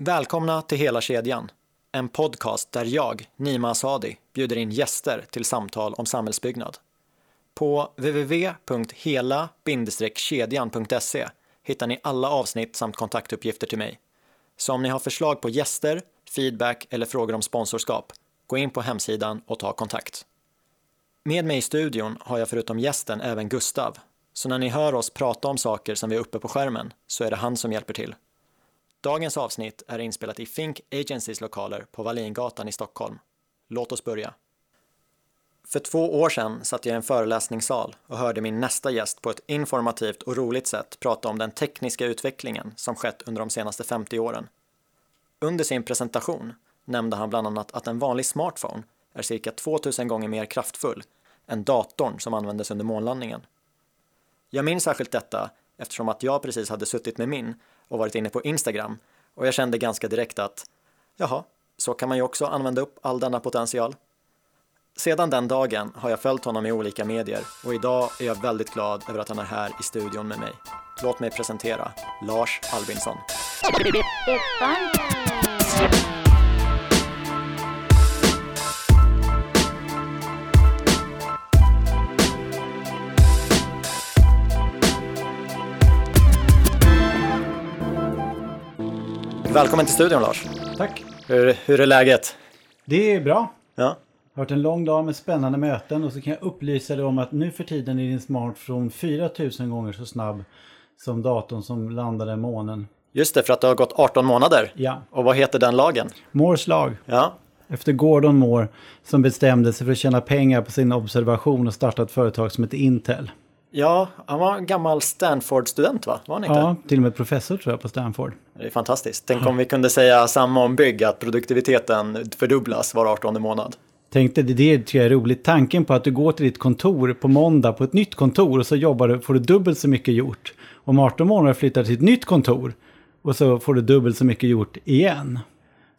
Välkomna till Hela kedjan, en podcast där jag, Nima Asadi, bjuder in gäster till samtal om samhällsbyggnad. På www.hela-kedjan.se hittar ni alla avsnitt samt kontaktuppgifter till mig. Så om ni har förslag på gäster, feedback eller frågor om sponsorskap, gå in på hemsidan och ta kontakt. Med mig i studion har jag förutom gästen även Gustav, så när ni hör oss prata om saker som vi är uppe på skärmen så är det han som hjälper till. Dagens avsnitt är inspelat i Fink Agencys lokaler på Wallingatan i Stockholm. Låt oss börja. För två år sedan satt jag i en föreläsningssal och hörde min nästa gäst på ett informativt och roligt sätt prata om den tekniska utvecklingen som skett under de senaste 50 åren. Under sin presentation nämnde han bland annat att en vanlig smartphone är cirka 2000 gånger mer kraftfull än datorn som användes under månlandningen. Jag minns särskilt detta eftersom att jag precis hade suttit med min och varit inne på Instagram och jag kände ganska direkt att jaha, så kan man ju också använda upp all denna potential. Sedan den dagen har jag följt honom i olika medier och idag är jag väldigt glad över att han är här i studion med mig. Låt mig presentera Lars Albinsson. Välkommen till studion Lars. Tack. Hur, hur är läget? Det är bra. Ja, Det har varit en lång dag med spännande möten och så kan jag upplysa dig om att nu för tiden är din smartphone 4000 gånger så snabb som datorn som landade i månen. just det, för att det har gått 18 månader. Ja, Och vad heter den lagen? Moores lag. Ja, Efter Gordon Moore som bestämde sig för att tjäna pengar på sin observation och starta ett företag som heter Intel. Ja han var en gammal Stanford-student va? Var han inte? Ja, till och med professor tror jag på Stanford. Det är fantastiskt. Tänk om vi kunde säga samma om bygg, att produktiviteten fördubblas var 18 månad. Tänkte det, det tycker jag är roligt. Tanken på att du går till ditt kontor på måndag på ett nytt kontor och så jobbar du, får du dubbelt så mycket gjort. Om 18 månader flyttar till ett nytt kontor och så får du dubbelt så mycket gjort igen.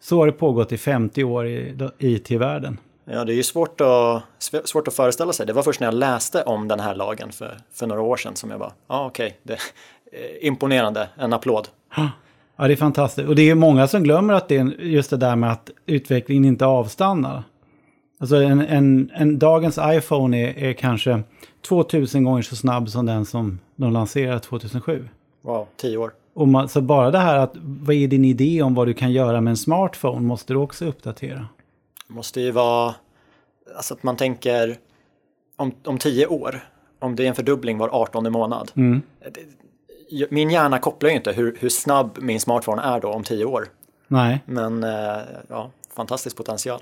Så har det pågått i 50 år i IT-världen. Ja, det är ju svårt att, sv- svårt att föreställa sig. Det var först när jag läste om den här lagen för, för några år sedan som jag bara, ja okej, det är imponerande, en applåd. Ja, det är fantastiskt. Och det är många som glömmer att det är just det där med att utvecklingen inte avstannar. Alltså en, en, en dagens iPhone är, är kanske 2000 gånger så snabb som den som de lanserade 2007. Wow, tio år. Och man, så bara det här att vad är din idé om vad du kan göra med en smartphone måste du också uppdatera. Måste ju vara, alltså att man tänker om, om tio år, om det är en fördubbling var 18 månad. Mm. Min hjärna kopplar ju inte hur, hur snabb min smartphone är då om tio år. Nej, Men eh, ja, fantastisk potential.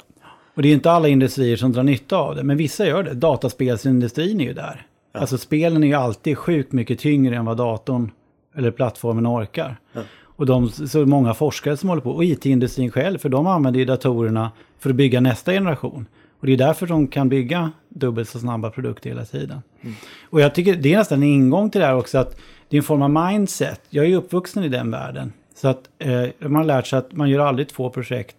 och det är inte alla industrier som drar nytta av det, men vissa gör det. Dataspelsindustrin är ju där. Alltså spelen är ju alltid sjukt mycket tyngre än vad datorn eller plattformen orkar. Ja. Och de, så många forskare som håller på, och IT-industrin själv, för de använder ju datorerna för att bygga nästa generation. Och det är därför de kan bygga dubbelt så snabba produkter hela tiden. Och jag tycker det är nästan en ingång till det här också, att det är en form av mindset. Jag är ju uppvuxen i den världen. Så att eh, man har lärt sig att man gör aldrig två projekt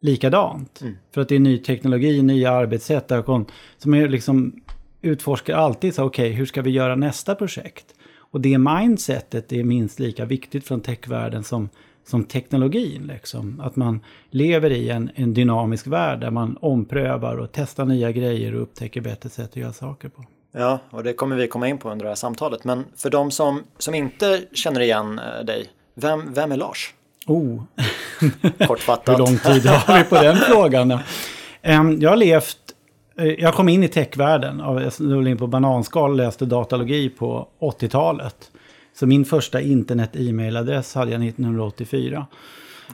likadant. För att det är ny teknologi, nya arbetssätt. Där kom, så man liksom utforskar alltid så okej, hur ska vi göra nästa projekt? Och det mindsetet är minst lika viktigt från techvärlden som, som teknologin. Liksom. Att man lever i en, en dynamisk värld där man omprövar och testar nya grejer och upptäcker bättre sätt att göra saker på. Ja, och det kommer vi komma in på under det här samtalet. Men för de som, som inte känner igen eh, dig, vem, vem är Lars? Oh, Kortfattat. Hur lång tid har vi på den frågan? Jag har levt, eh, jag kom in i techvärlden, jag snurrade in på bananskal och läste datalogi på 80-talet. Så min första internet-e-mailadress hade jag 1984.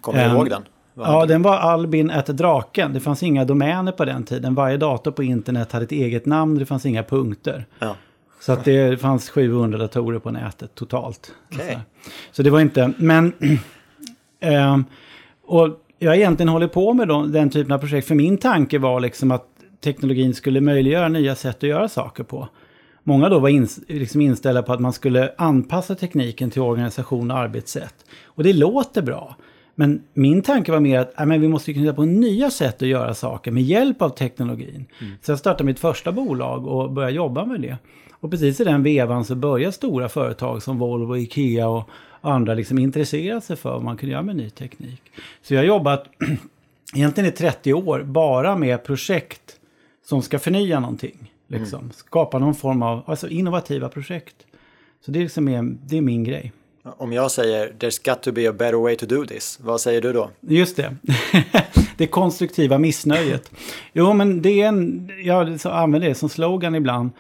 Kommer du Em, ihåg den? Ja, den var Albin at draken. Det fanns inga domäner på den tiden. Varje dator på internet hade ett eget namn, det fanns inga punkter. ja. Så att det fanns 700 datorer på nätet totalt. Okej. Så, det var inte, men... ehm, och jag har egentligen hållit på med då, den typen av projekt. För min tanke var liksom att teknologin skulle möjliggöra nya sätt att göra saker på. Många då var ins, liksom inställda på att man skulle anpassa tekniken till organisation och arbetssätt. Och det låter bra. Men min tanke var mer att äh, men vi måste kunna på nya sätt att göra saker med hjälp av teknologin. Så jag startade mitt första bolag och började jobba med det. Och precis i den vevan så började stora företag som Volvo, Ikea och andra liksom intresserade sig för vad man kunde göra med ny teknik. Så jag har jobbat egentligen i 30 år bara med projekt som ska förnya någonting. Liksom. Mm. Skapa någon form av alltså innovativa projekt. Så det är, liksom det är min grej. Om jag säger “There's got to be a better way to do this”, vad säger du då? Just det. det konstruktiva missnöjet. Jo, men det är en... Jag använder det som slogan ibland.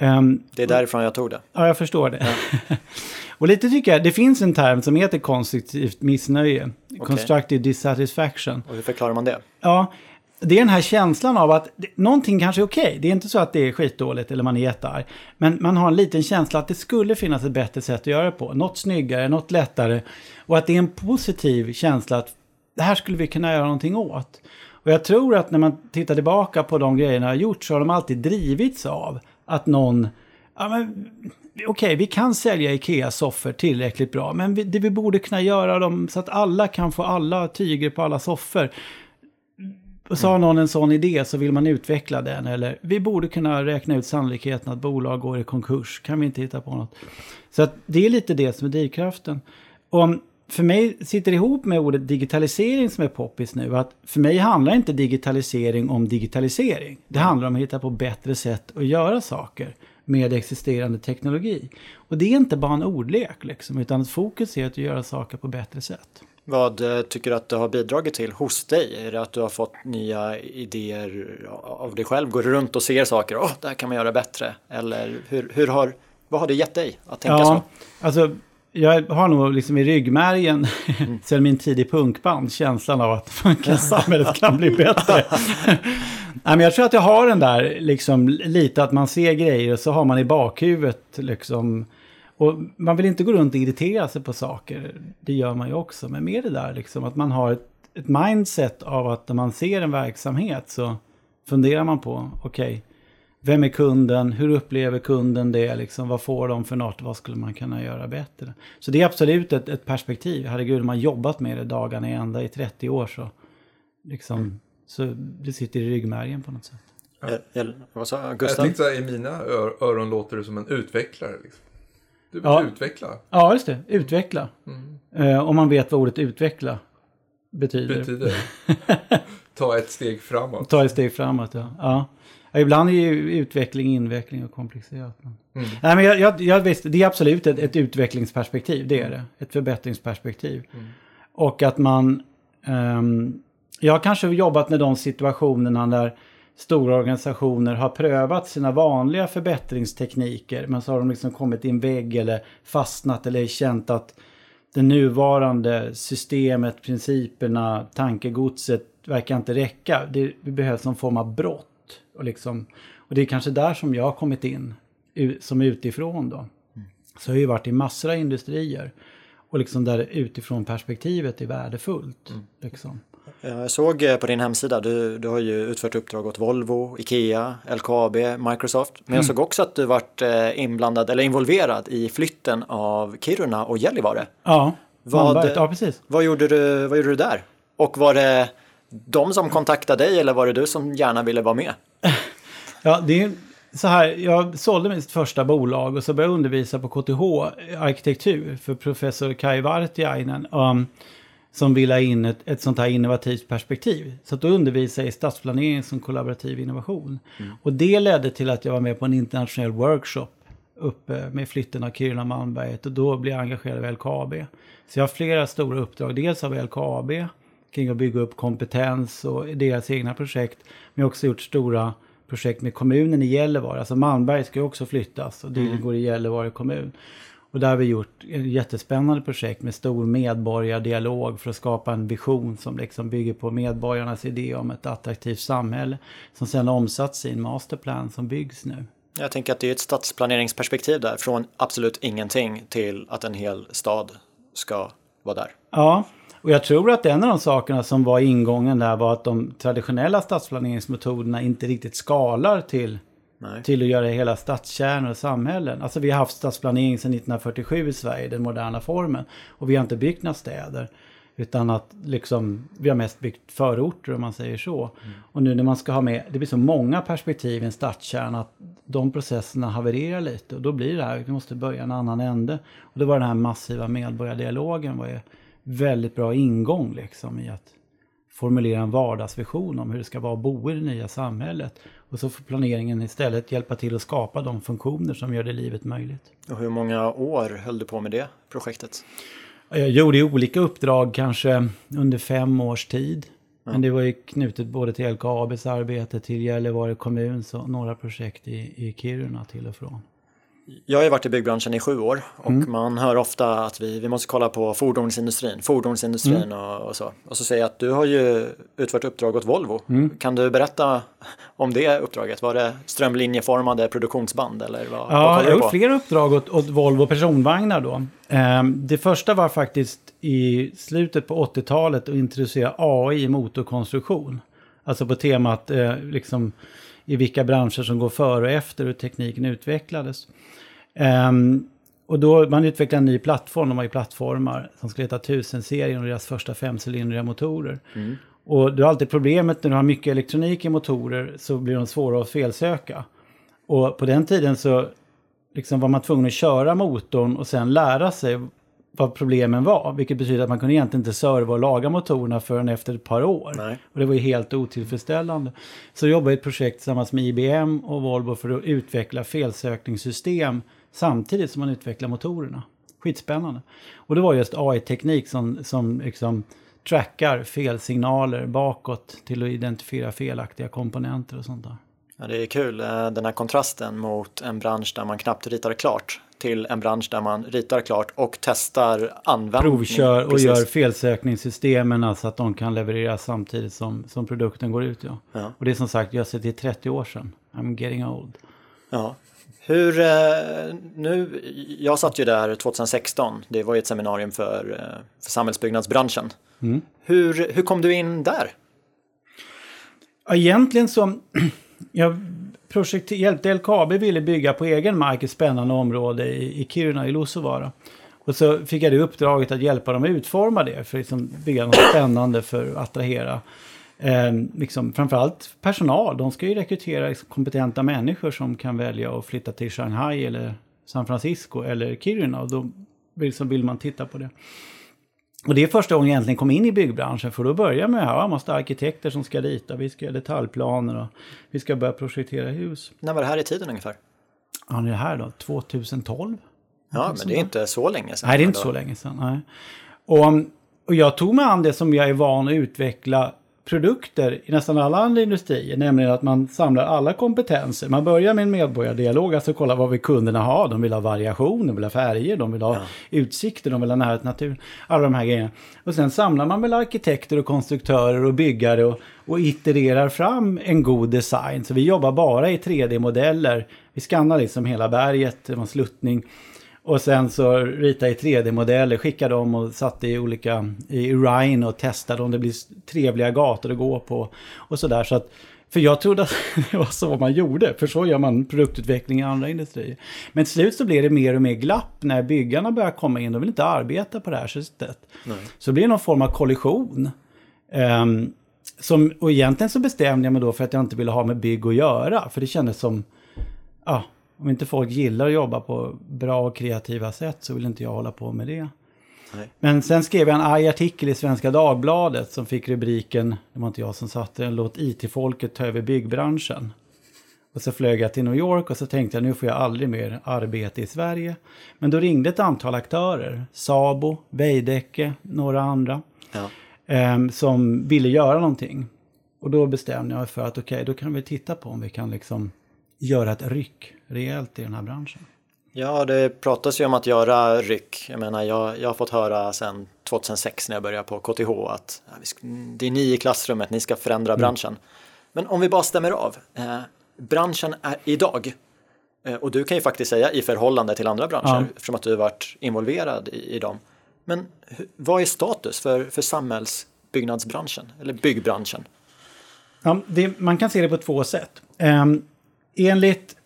Um, det är därifrån jag tog det. Ja, jag förstår det. Ja. och lite tycker jag, det finns en term som heter konstruktivt missnöje. Okay. Constructive dissatisfaction. Och hur förklarar man det? Ja, det är den här känslan av att någonting kanske är okej. Okay. Det är inte så att det är skitdåligt eller man är jättearg. Men man har en liten känsla att det skulle finnas ett bättre sätt att göra det på. Något snyggare, något lättare. Och att det är en positiv känsla att det här skulle vi kunna göra någonting åt. Och jag tror att när man tittar tillbaka på de grejerna jag har gjort så har de alltid drivits av att någon ja, men, okej, okay, vi kan sälja Ikea-soffor tillräckligt bra, men vi, det, vi borde kunna göra dem så att alla kan få alla tyger på alla soffor. Och så har någon en sån idé så vill man utveckla den. Eller vi borde kunna räkna ut sannolikheten att bolag går i konkurs. Kan vi inte hitta på något? Så att det är lite det som är drivkraften. Och för mig sitter det ihop med ordet digitalisering som är poppis nu. Att för mig handlar inte digitalisering om digitalisering. Det handlar om att hitta på bättre sätt att göra saker med existerande teknologi. Och det är inte bara en ordlek liksom, utan fokus är att göra saker på bättre sätt. Vad eh, tycker du att det har bidragit till hos dig? Är det att du har fått nya idéer av dig själv? Går du runt och ser saker? Åh, oh, det här kan man göra bättre. Eller hur, hur har, vad har det gett dig att tänka ja, så? Alltså, jag har nog liksom i ryggmärgen mm. sedan min tid i punkband känslan av att samhället kan bli bättre. Nej, men jag tror att jag har den där liksom lite att man ser grejer och så har man i bakhuvudet liksom och man vill inte gå runt och irritera sig på saker. Det gör man ju också. Men med det där liksom att man har ett, ett mindset av att när man ser en verksamhet så funderar man på, okej, okay, vem är kunden? Hur upplever kunden det? Liksom, vad får de för något? Vad skulle man kunna göra bättre? Så det är absolut ett, ett perspektiv. Herregud, man har jobbat med det dagarna i ända i 30 år så, liksom, så det sitter i ryggmärgen på något sätt. Ja. Jag, vad sa Gustav? Jag tänkte i mina öron låter det som en utvecklare. Liksom. Du ja. utveckla. Ja, just det. Utveckla. Mm. Eh, om man vet vad ordet utveckla betyder. Betyder. Ta ett steg framåt. Ta ett steg framåt, ja. ja. ja ibland är ju utveckling inveckling och komplicerat. Mm. Nej, men jag, jag, jag visst, det är absolut ett, ett, utvecklingsperspektiv, det är det. Ett förbättringsperspektiv. Mm. Och att man... Um, jag har kanske jobbat med de situationerna där stora organisationer har prövat sina vanliga förbättringstekniker men så har de liksom kommit i en vägg eller fastnat eller känt att det nuvarande systemet, principerna, tankegodset verkar inte räcka. Det, behövs någon form av brott. Och, liksom, och det är kanske där som jag har kommit in som utifrån då. Mm. Så jag har ju varit i massor av industrier. Och liksom där utifrån perspektivet är värdefullt. Mm. Liksom. Jag såg eh, på din hemsida, du, du har ju utfört uppdrag åt Volvo, Ikea, LKAB, Microsoft. Men jag mm. såg också att du varit eh, inblandad eller involverad i flytten av Kiruna och Gällivare. Ja, vad, ja precis. Vad gjorde, du, vad gjorde du där? Och var det de som kontaktade dig eller var det du som gärna ville vara med? Ja, det är så här, jag sålde mitt första bolag och så började jag undervisa på KTH arkitektur för professor Kai Vartiainen. Um, som vill ha in ett, ett sånt här innovativt perspektiv. Så då undervisade jag i stadsplanering som kollaborativ innovation. Mm. Och det ledde till att jag var med på en internationell workshop uppe med flytten av Kiruna Malmberget och då blev jag engagerad i LKAB. Så jag har flera stora uppdrag, dels av LKAB kring att bygga upp kompetens och deras egna projekt. Men jag har också gjort stora projekt med kommunen i Gällivare. Alltså Malmberg ska ju också flyttas och det mm. går i Gällivare kommun. Och där har vi gjort ett jättespännande projekt med stor medborgardialog för att skapa en vision som liksom bygger på medborgarnas idé om ett attraktivt samhälle. Som sedan omsatts i en masterplan som byggs nu. Jag tänker att det är ett stadsplaneringsperspektiv där, från absolut ingenting till att en hel stad ska vara där. Ja, och jag tror att en av de sakerna som var ingången där var att de traditionella stadsplaneringsmetoderna inte riktigt skalar till Nej. till att göra hela stadskärnor och samhällen. Alltså vi har haft stadsplanering sedan 1947 i Sverige, den moderna formen. Och vi har inte byggt några städer. Utan att liksom, vi har mest byggt förorter om man säger så. Och nu när man ska ha med, det blir så många perspektiv i en stadskärna att de processerna havererar lite. Och då blir det här, vi måste börja en annan ände. Och då var den här massiva medborgardialogen var ju väldigt bra ingång liksom i att formulera en vardagsvision om hur det ska vara att bo i det nya samhället. Och så får planeringen istället hjälpa till att skapa de funktioner som gör det livet möjligt. Och hur många år höll du på med det projektet? Jag gjorde olika uppdrag kanske under fem års tid. Men det var ju knutet både till LKABs arbete, till Gällivare kommuns och några projekt i, i Kiruna till och från. Jag har ju varit i byggbranschen i sju år och mm. man hör ofta att vi, vi måste kolla på fordonsindustrin, fordonsindustrin mm. och, och, så. Och så säger jag att du har ju utfört uppdrag åt Volvo. Mm. Kan du berätta om det uppdraget? Var det strömlinjeformade produktionsband eller vad, ja, vad jag har gjort flera uppdrag åt, åt Volvo personvagnar då. Um, det första var faktiskt i slutet på 80-talet att introducera AI i motorkonstruktion. Alltså på temat eh, liksom i vilka branscher som går före och efter hur tekniken utvecklades. Um, och då man utvecklade en ny plattform, de har ju plattformar som skulle heta 1000-serien och deras första femcylindriga motorer. Mm. Och du har alltid problemet när du har mycket elektronik i motorer så blir de svåra att felsöka. Och på den tiden så liksom var man tvungen att köra motorn och sen lära sig vad problemen var. Vilket betyder att man kunde egentligen inte serva och laga motorerna förrän efter ett par år. Nej. Och det var ju helt otillfredsställande. Så jag jobbade i ett projekt tillsammans med IBM och Volvo för att utveckla felsökningssystem samtidigt som man utvecklar motorerna. Skitspännande. Och det var just AI-teknik som, som liksom trackar felsignaler bakåt till att identifiera felaktiga komponenter och sånt där. Ja, det är kul, eh, den här kontrasten mot en bransch där man knappt ritar klart till en bransch där man ritar klart och testar användning. Provkör och Precis. gör felsökningssystemen så alltså att de kan levereras samtidigt som, som produkten går ut. Ja. ja. Och det är som sagt, jag ser till 30 år sedan. I'm getting old. Ja. Hur, eh, nu, jag satt ju där 2016, det var ju ett seminarium för, eh, för samhällsbyggnadsbranschen. Mm. Hur, hur kom du in där? Egentligen så, jag projekt, hjälpte LKAB ville bygga på egen mark ett spännande område i, i Kiruna i Luossavaara. Och så fick jag det uppdraget att hjälpa dem att utforma det för att liksom bygga något spännande för att attrahera eh, liksom, framförallt personal. De ska ju rekrytera liksom, kompetenta människor som kan välja att flytta till Shanghai eller San Francisco eller Kiruna. Och då liksom, vill man titta på det. Och det är första gången jag egentligen kom in i byggbranschen för då börjar med att måste arkitekter som ska rita, vi ska göra detaljplaner och vi ska börja projektera hus. När var det här i tiden ungefär? Ja, det är här då, 2012. Ja, men det är inte så länge sedan. Nej, det är inte så länge sedan. Nej. Och, och jag tog mig an det som jag är van att utveckla produkter i nästan alla andra industrier, nämligen att man samlar alla kompetenser. Man börjar med en medborgardialog, alltså kolla vad vill kunderna ha? De vill ha variation, de vill ha färger, de vill ha ja. utsikter, de vill ha närhet till naturen. Alla de här grejerna. Och sen samlar man väl arkitekter och konstruktörer och byggare och, och itererar fram en god design. Så vi jobbar bara i 3D-modeller. Vi skannar liksom hela berget, det var en sluttning. Och sen så ritade i 3D-modeller, skickade dem och satte i olika, i Rhine och testade om det blir trevliga gator att gå på. Och sådär. Så att, för jag trodde att det var så man gjorde, för så gör man produktutveckling i andra industrier. Men till slut så blev det mer och mer glapp när byggarna börjar komma in. De vill inte arbeta på det här sättet. Nej. Så det blir någon form av kollision. Um, som, och egentligen så bestämde jag mig då för att jag inte ville ha med bygg att göra. För det kändes som, ja, om inte folk gillar att jobba på bra och kreativa sätt så vill inte jag hålla på med det. Nej. Men sen skrev jag en arg artikel i Svenska Dagbladet som fick rubriken, det var inte jag som satte den, låt IT-folket ta över byggbranschen. Och så flög jag till New York och så tänkte jag nu får jag aldrig mer arbete i Sverige. Men då ringde ett antal aktörer, Sabo, Veidekke, några andra, ja. eh, som ville göra någonting. Och då bestämde jag mig för att okej, okay, då kan vi titta på om vi kan liksom göra ett ryck rejält i den här branschen. Ja, det pratas ju om att göra ryck. Jag menar, jag, jag har fått höra sedan 2006 när jag började på KTH att det är ni i klassrummet, ni ska förändra mm. branschen. Men om vi bara stämmer av. Eh, branschen är idag, eh, och du kan ju faktiskt säga i förhållande till andra branscher ja. eftersom att du har varit involverad i, i dem. Men vad är status för, för samhällsbyggnadsbranschen eller byggbranschen? Ja, det, man kan se det på två sätt. Um, enligt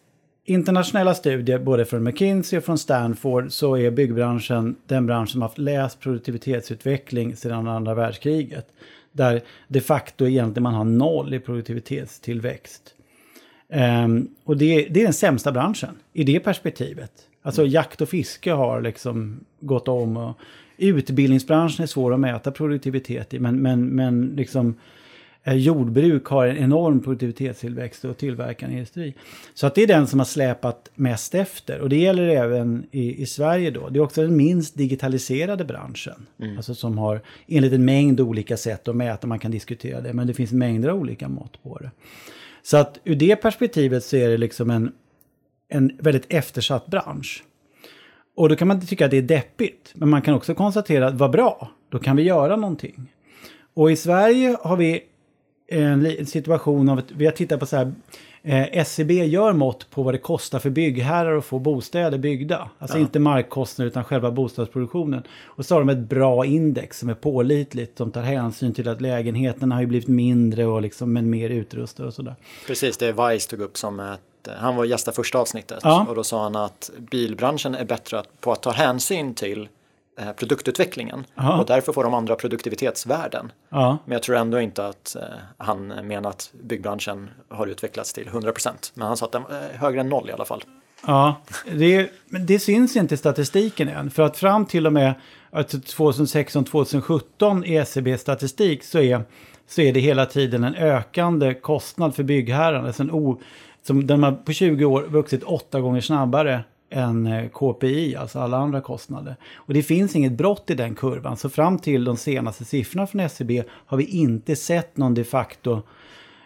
internationella studier, både från McKinsey och från Stanford, så är byggbranschen den bransch som haft lägst produktivitetsutveckling sedan andra världskriget. Där de facto egentligen man har noll i produktivitetstillväxt. Um, och det, det, är den sämsta branschen i det perspektivet. Alltså jakt och fiske har liksom gått om. Och utbildningsbranschen är svår att mäta produktivitet i, men, men, men liksom jordbruk har en enorm produktivitetstillväxt och tillverkande industri. Så att det är den som har släpat mest efter. Och det gäller även i, i Sverige då. Det är också den minst digitaliserade branschen. Mm. Alltså som har enligt en mängd olika sätt att mäta, man kan diskutera det, men det finns mängder av olika mått på det. Så att ur det perspektivet så är det liksom en, en väldigt eftersatt bransch. Och då kan man tycka att det är deppigt, men man kan också konstatera att vad bra, då kan vi göra någonting. Och i Sverige har vi en situation av att vi har tittat på så här, eh, SCB e gör mått på vad det kostar för byggherrar att få bostäder byggda. Alltså ja. inte markkostnader utan själva bostadsproduktionen. Och så har de ett bra index som är pålitligt som tar hänsyn till att lägenheterna har ju blivit mindre och liksom men mer utrustade och sådär. Precis, det är Vice tog upp som ett han var gästa första avsnittet ja. och då sa han att bilbranschen är bättre på att ta hänsyn till produktutvecklingen Aha. och därför får de andra produktivitetsvärden. Ja. Men jag tror ändå inte att eh, han menar att byggbranschen har utvecklats till 100% men han sa att den är högre än noll i alla fall. Ja, det, det syns inte i statistiken än för att fram till och med 2016-2017 i SCB statistik så är, så är det hela tiden en ökande kostnad för byggherrarna. Alltså en o, som, den har på 20 år vuxit åtta gånger snabbare än eh, KPI, alltså alla andra kostnader. Och det finns inget brott i den kurvan, så fram till de senaste siffrorna från SCB e har vi inte sett någon de facto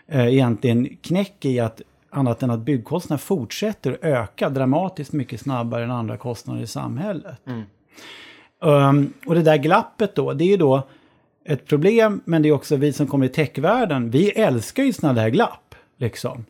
eh, egentligen knäck i att annat än att byggkostnaderna fortsätter öka dramatiskt mycket snabbare än andra kostnader i samhället. Mm. Um, och det där glappet då, det är ju då ett problem, men det är också vi som kommer i techvärlden, vi älskar ju sådana där glapp. Liksom.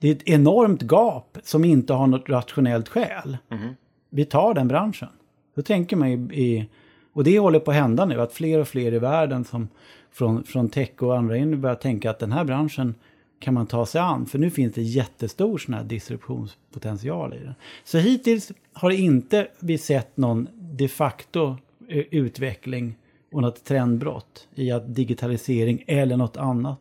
Det är ett enormt gap som inte har något rationellt skäl. Mm. Vi tar den branschen. Då tänker man i, och det håller på att hända nu, att fler och fler i världen som från, från tech och andra in börjar tänka att den här branschen kan man ta sig an. För nu finns det jättestor sån här disruptionspotential i den. Så hittills har inte vi sett någon de facto eh, utveckling och något trendbrott i att digitalisering eller något annat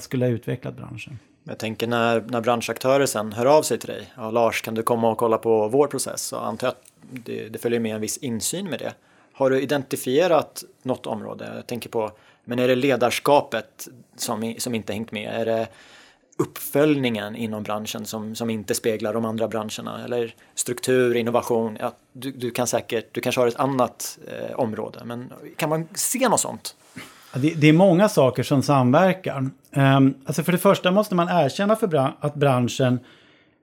skulle ha utvecklat branschen. Jag tänker när, när branschaktörer sen hör av sig till dig. Ja, Lars, kan du komma och kolla på vår process? Så antar att det, det följer med en viss insyn med det. Har du identifierat något område? Jag tänker på, men är det ledarskapet som, som inte hängt med? Är det uppföljningen inom branschen som, som inte speglar de andra branscherna? Eller struktur, innovation? Ja, du, du kan säkert, du kanske har ett annat eh, område, men kan man se något sånt? Det, det, är många saker som samverkar. Um, alltså för det första måste man erkänna för bran att branschen,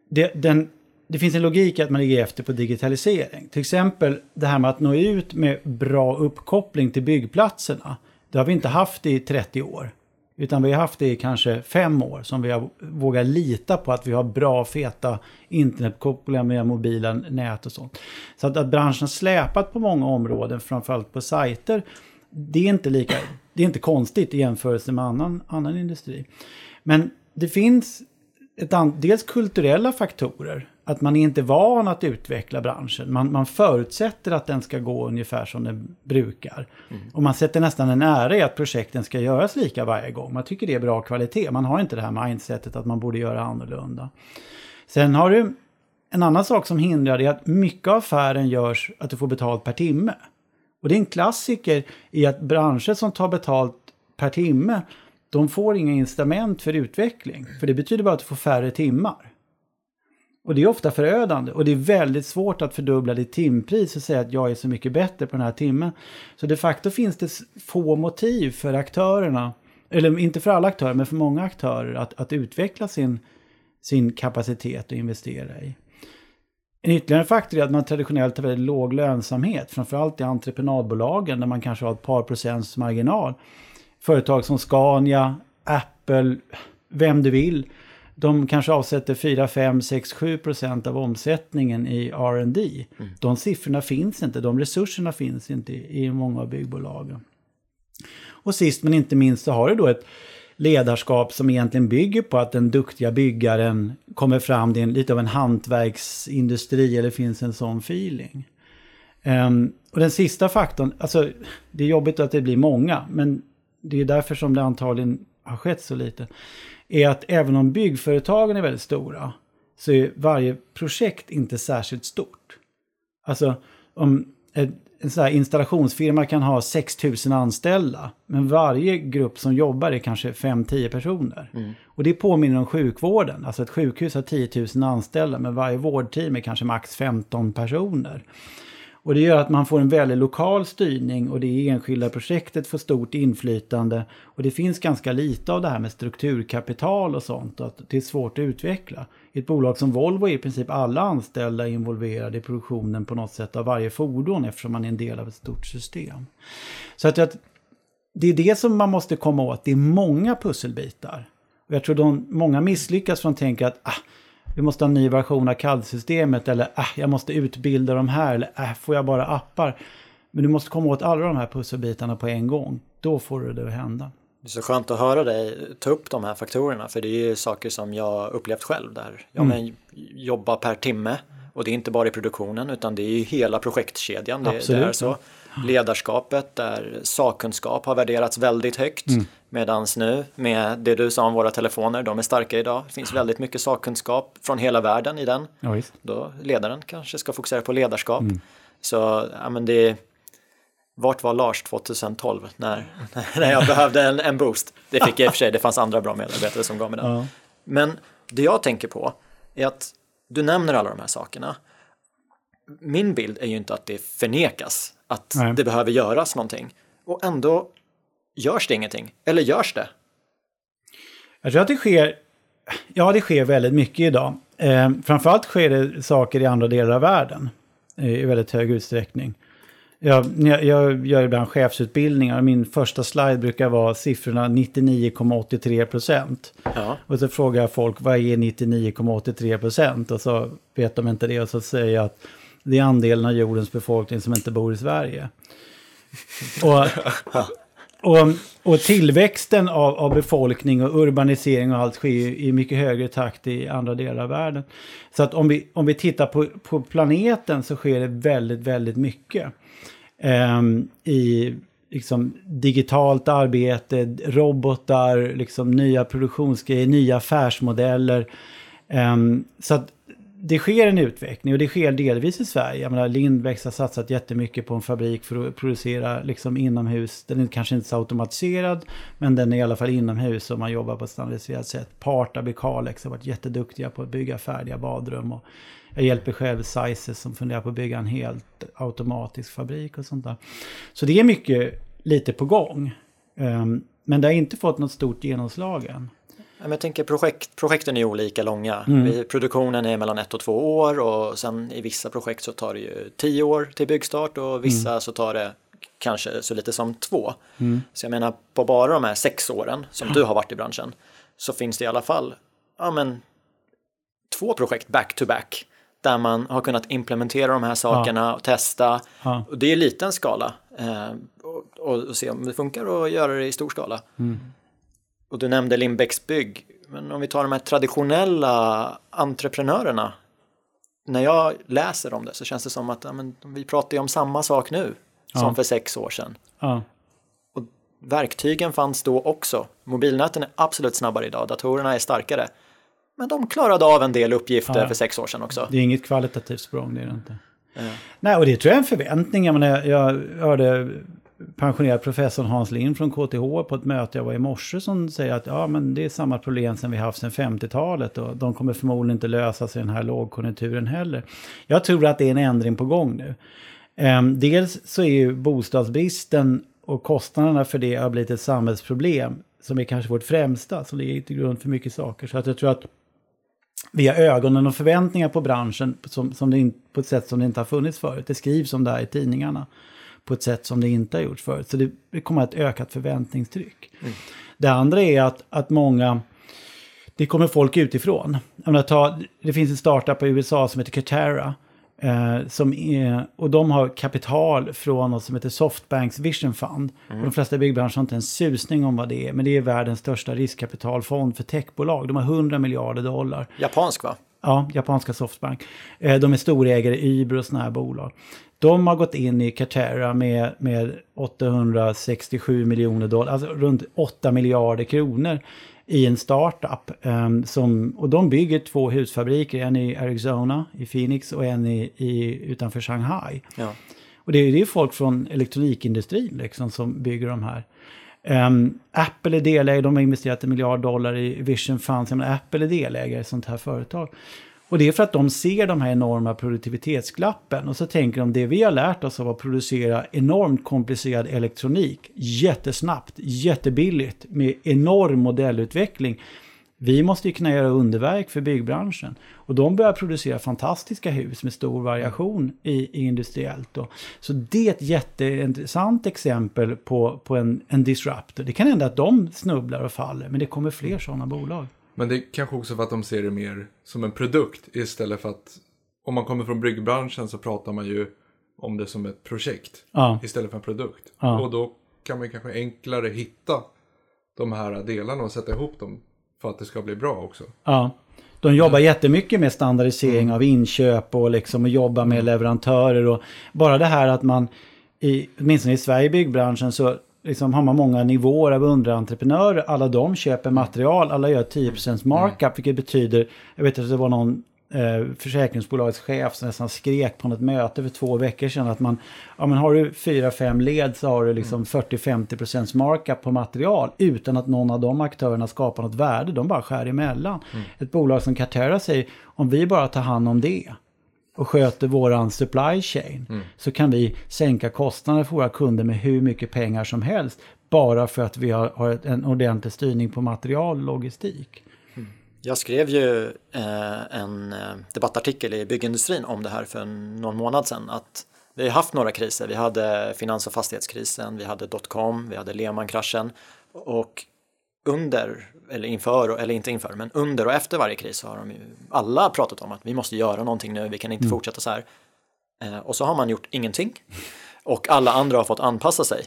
det, den, det finns en logik i att man ligger efter på digitalisering. Till exempel det här med att nå ut med bra uppkoppling till byggplatserna. Det har vi inte haft i 30 år. Utan vi har haft det i kanske fem år som vi har vågat lita på att vi har bra feta internetkopplingar med mobila nät och sånt. Så att, att branschen släpat på många områden, framförallt på sajter, det är inte lika det är inte konstigt i jämförelse med annan, annan industri. Men det finns ett dels kulturella faktorer. Att man är inte van att utveckla branschen. Man, man förutsätter att den ska gå ungefär som den brukar. Mm. Och man sätter nästan en ära i att projekten ska göras lika varje gång. Man tycker det är bra kvalitet. Man har inte det här mindsetet att man borde göra annorlunda. Sen har du en annan sak som hindrar det är att mycket av affären görs att du får betalt per timme. Och det är en klassiker i att branscher som tar betalt per timme, de får inga incitament för utveckling. För det betyder bara att du får färre timmar. Och det är ofta förödande och det är väldigt svårt att fördubbla ditt timpris och säga att jag är så mycket bättre på den här timmen. Så de facto finns det få motiv för aktörerna, eller inte för alla aktörer, men för många aktörer att, att utveckla sin, sin kapacitet och investera i. En ytterligare faktor är att man traditionellt har väldigt låg lönsamhet, framförallt i entreprenadbolagen där man kanske har ett par procents marginal. Företag som Scania, Apple, vem du vill, de kanske avsätter 4, 5, 6, 7 procent av omsättningen i R&D. Mm. De siffrorna finns inte, de resurserna finns inte i, många av byggbolagen. Och sist men inte minst så har du då ett ledarskap som egentligen bygger på att den duktiga byggaren kommer fram, det är lite av en hantverksindustri eller finns en sån feeling. Um, och den sista faktorn, alltså det är jobbigt att det blir många, men det är därför som det antagligen har skett så lite, är att även om byggföretagen är väldigt stora så är varje projekt inte särskilt stort. Alltså om ett en sån här installationsfirma kan ha 6 000 anställda, men varje grupp som jobbar är kanske 5-10 personer. Mm. Och det påminner om sjukvården. Alltså ett sjukhus har 10 000 anställda, men varje vårdteam är kanske max 15 personer. Och det gör att man får en väldigt lokal styrning och det enskilda projektet får stort inflytande. Och det finns ganska lite av det här med strukturkapital och sånt. Att det är svårt att utveckla. I ett bolag som Volvo är i princip alla anställda involverade i produktionen på något sätt av varje fordon eftersom man är en del av ett stort system. Så att, att det är det som man måste komma åt. Det är många pusselbitar. Och jag tror de, många misslyckas från att tänka att ah, vi måste ha en ny version av CAD-systemet eller äh, jag måste utbilda de här eller äh, får jag bara appar? Men du måste komma åt alla de här pusselbitarna på en gång. Då får du det att hända. Det är så skönt att höra dig ta upp de här faktorerna för det är ju saker som jag upplevt själv där. Jag mm. jobbar per timme och det är inte bara i produktionen utan det är ju hela projektkedjan. Det, det är så. Ledarskapet där sakkunskap har värderats väldigt högt. Mm. Medan nu med det du sa om våra telefoner, de är starka idag. Det finns väldigt mycket sakkunskap från hela världen i den. Ja, Då ledaren kanske ska fokusera på ledarskap. Mm. Så ja, men det vart var Lars 2012 när, när jag behövde en, en boost? Det fick jag i och för sig, det fanns andra bra medarbetare som gav mig den. Ja. Men det jag tänker på är att du nämner alla de här sakerna. Min bild är ju inte att det förnekas att Nej. det behöver göras någonting. Och ändå görs det ingenting. Eller görs det? Jag tror att det sker, ja det sker väldigt mycket idag. Eh, framförallt sker det saker i andra delar av världen i väldigt hög utsträckning. Jag, jag gör ibland chefsutbildningar. Min första slide brukar vara siffrorna 99,83 procent. Ja. Och så frågar jag folk vad är 99,83 procent? Och så vet de inte det. Och så säger jag att det är andelen av jordens befolkning som inte bor i Sverige. och, och, och, tillväxten av, av, befolkning och urbanisering och allt sker i mycket högre takt i andra delar av världen. Så att om vi, om vi tittar på, på planeten så sker det väldigt, väldigt mycket. Um, I liksom, digitalt arbete, robotar, liksom, nya produktionsgrejer, nya affärsmodeller. Um, så att det sker en utveckling och det sker delvis i Sverige. Jag menar, Lindbäcks har satsat jättemycket på en fabrik för att producera liksom inomhus. Den är kanske inte så automatiserad, men den är i alla fall inomhus och man jobbar på ett standardiserat sätt. Partab i Kalix har varit jätteduktiga på att bygga färdiga badrum. Och jag hjälper själv Sizes som funderar på att bygga en helt automatisk fabrik och sånt där. Så det är mycket lite på gång. Ehm, men det har inte fått något stort genomslag än. Jag tänker projekt, projekten är olika långa. Mm. Produktionen är mellan ett och två år och sen i vissa projekt så tar det ju tio år till byggstart och vissa mm. så tar det kanske så lite som två. Mm. Så jag menar på bara de här sex åren som ja. du har varit i branschen så finns det i alla fall ja, men, två projekt back to back där man har kunnat implementera de här sakerna ja. och testa. Ja. Och det är liten skala eh, och, och, se om det funkar och göra det i stor skala. Mm. Och du nämnde Lindbäcks bygg. Men om vi tar de här traditionella entreprenörerna. När jag läser om det så känns det som att ja, men, vi pratar ju om samma sak nu ja. som för sex år sedan. Ja. Och verktygen fanns då också. Mobilnäten är absolut snabbare idag, datorerna är starkare. Men de klarade av en del uppgifter för sex år sedan också. Det är inget kvalitativt språng, det är det inte. Nej, och det tror jag är en förväntning. Jag, menar, jag hörde pensionerad professorn Hans Lind från KTH på ett möte jag var i morse som säger att ja, men det är samma problem som vi haft sedan 50-talet och de kommer förmodligen inte lösas i den här lågkonjunkturen heller. Jag tror att det är en ändring på gång nu. Ehm, dels så är ju bostadsbristen och kostnaderna för det har blivit ett samhällsproblem som är kanske vårt främsta, som ligger till grund för mycket saker. Så att jag tror att vi har ögonen och förväntningar på branschen som, som det på ett sätt som det inte har funnits förut. Det skrivs om det här i tidningarna på ett sätt som det inte har gjorts förut. Så det kommer ett ökat förväntningstryck. Mm. Det andra är att, att många, det kommer folk utifrån. Jag menar, ta, det finns en startup i USA som heter Katera. Eh, som är, och de har kapital från något som heter Softbanks Vision Fund. Mm. Och de flesta byggbranschen har inte en susning om vad det är. Men det är världens största riskkapitalfond för techbolag. De har 100 miljarder dollar. Japansk va? Ja, japanska Softbank. Eh, de är storägare i Uber och sådana här bolag. De har gått in i Catera med, med 867 miljoner dollar, alltså runt 8 miljarder kronor i en startup. Um, som, och de bygger två husfabriker, en i Arizona, i Phoenix och en i, i, utanför Shanghai. Ja. Och det är ju folk från elektronikindustrin liksom, som bygger de här. Um, Apple är delägare, de har investerat en miljard dollar i Vision Funds. Apple är delägare i ett sånt här företag. Och det är för att de ser de här enorma produktivitetsglappen. Och så tänker de det vi har lärt oss av att producera enormt komplicerad elektronik. Jättesnabbt, jättebilligt med enorm modellutveckling. Vi måste ju kunna göra underverk för byggbranschen. Och de börjar producera fantastiska hus med stor variation i, i industriellt. Då. Så det är ett jätteintressant exempel på, på en, en disruptor. Det kan hända att de snubblar och faller, men det kommer fler sådana bolag. Men det är kanske också för att de ser det mer som en produkt istället för att om man kommer från byggbranschen så pratar man ju om det som ett projekt Ja. istället för en produkt. Ja. Och då kan man kanske enklare hitta de här delarna och sätta ihop dem för att det ska bli bra också. Ja. De jobbar jättemycket med standardisering av inköp och liksom och jobba med leverantörer. Och bara det här att man, i, åtminstone i Sverige byggbranschen, så liksom har man många nivåer av underentreprenörer. Alla de köper material, alla gör 10% markup, vilket betyder, jag vet att det var någon eh, försäkringsbolagets chef som nästan skrek på något möte för två veckor sedan att man, ja men har du fyra, fem led så har du liksom 40-50% markup på material utan att någon av de aktörerna skapar något värde, de bara skär emellan. Ett bolag som Cartera säger, om vi bara tar hand om det och sköter våran supply chain så kan vi sänka kostnader för våra kunder med hur mycket pengar som helst bara för att vi har, har en ordentlig styrning på material och logistik. Jag skrev ju eh, en eh, debattartikel i byggindustrin om det här för någon månad sedan. Att vi har haft några kriser. Vi hade finans och fastighetskrisen, vi hade dotcom, vi hade Lehman-kraschen. Och under, eller inför, eller inte inför, men under och efter varje kris så har de ju alla pratat om att vi måste göra någonting nu, vi kan inte fortsätta så här. Eh, och så har man gjort ingenting. Och alla andra har fått anpassa sig.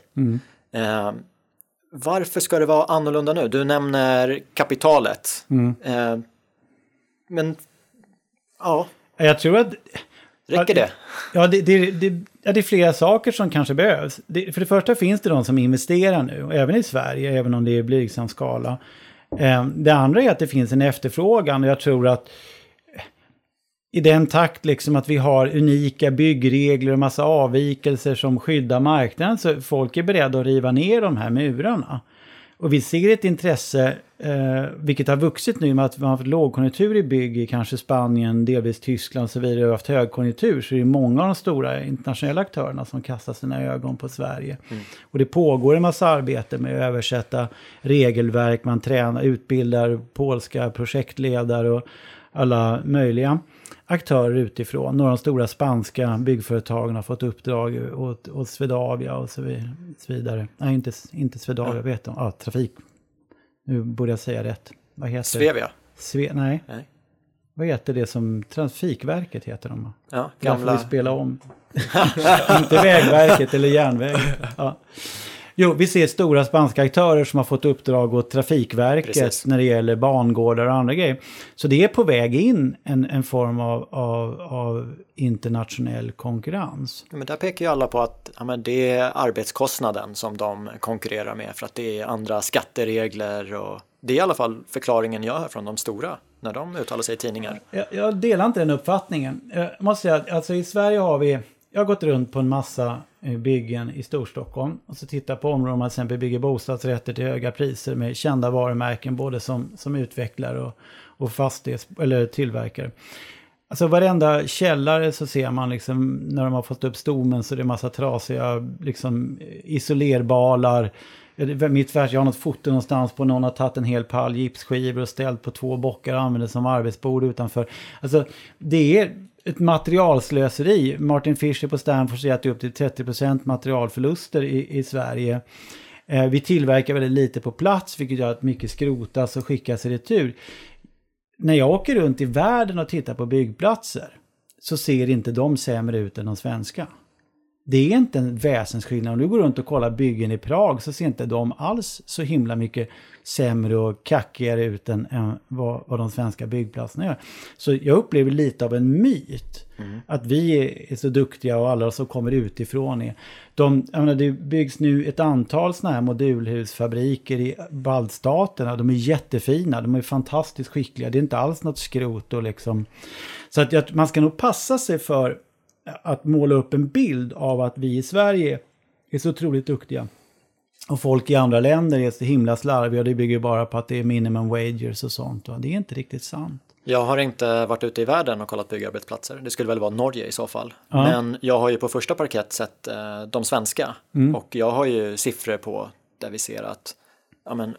Eh, varför ska det vara annorlunda nu? Du nämner kapitalet. Eh, men ja, Jag tror att räcker det? Ja, det, det, det, ja, det är flera saker som kanske behövs. För det första finns det de som investerar nu, även i Sverige, även om det är i blygsam skala. Ehm, det andra är att det finns en efterfrågan och jag tror att eh, i den takt liksom att vi har unika byggregler och massa avvikelser som skyddar marknaden så folk är beredda att riva ner de här murarna. Och vi ser ett intresse, eh, vilket har vuxit nu med att vi har haft lågkonjunktur i bygg i kanske Spanien, delvis Tyskland och så vidare, och haft högkonjunktur. Så det är många av de stora internationella aktörerna som kastar sina ögon på Sverige. Och det pågår en massa arbete med att översätta regelverk, man tränar, utbildar polska projektledare och alla möjliga aktörer utifrån. Några av de stora spanska byggföretagen har fått uppdrag åt, åt Swedavia och så vi- så vidare. Nej, inte, inte Swedavia, vet de. Ja, trafik. Nu borde jag säga rätt. Vad heter Svevia? Sve, nej. Nej. Vad heter det som Trafikverket heter de? Ja, Gamla... får gamla. vi spela om. Inte Vägverket eller Järnvägen. Ja. Jo, vi ser stora spanska aktörer som har fått uppdrag åt Trafikverket Precis. när det gäller bangårdar och andra grejer. Så det är på väg in en, en form av, av, av internationell konkurrens. Ja, Men där pekar ju alla på att ja, men det är arbetskostnaden som de konkurrerar med för att det är andra skatteregler och det är i alla fall förklaringen jag hör från de stora när de uttalar sig i tidningar. Jag, jag delar inte den uppfattningen. Jag måste säga att alltså i Sverige har vi, jag har gått runt på en massa eh, byggen i Storstockholm och så tittar på områden man till exempel bygger bostadsrätter till höga priser med kända varumärken både som, som utvecklare och, och fastighets eller tillverkare. Alltså varenda källare så ser man liksom när de har fått upp stommen så det är massa trasiga liksom isolerbalar. Mitt värsta, jag har något foto någonstans på någon har tagit en hel pall gipsskivor och ställt på två bockar och använder som arbetsbord utanför. Alltså det är ett materialslöseri. Martin Fischer på Stanford säger att det är upp till 30% materialförluster i, i Sverige. Eh, vi tillverkar väldigt lite på plats vilket gör att mycket skrotas och skickas i retur när jag åker runt i världen och tittar på byggplatser så ser inte de sämre ut än de svenska. Det är inte en väsensskillnad. Om du går runt och kollar byggen i Prag så ser inte de alls så himla mycket sämre och kackigare ut än, än vad, vad de svenska byggplatserna gör. Så jag upplever lite av en myt. Mm. Att vi är, så duktiga och alla som kommer utifrån är. De, menar, det byggs nu ett antal sådana här modulhusfabriker i baltstaterna. De är jättefina, de är fantastiskt skickliga. Det är inte alls något skrot och liksom... Så att, att man ska nog passa sig för att måla upp en bild av att vi i Sverige är så otroligt duktiga. Och folk i andra länder är så himla slarviga och det bygger bara på att det är minimum wages och sånt. Och det är inte riktigt sant. Jag har inte varit ute i världen och kollat byggarbetsplatser. Det skulle väl vara Norge i så fall. Ja. Men jag har ju på första parkett sett eh, de svenska. Mm. Och jag har ju siffror på där vi ser att ja, men,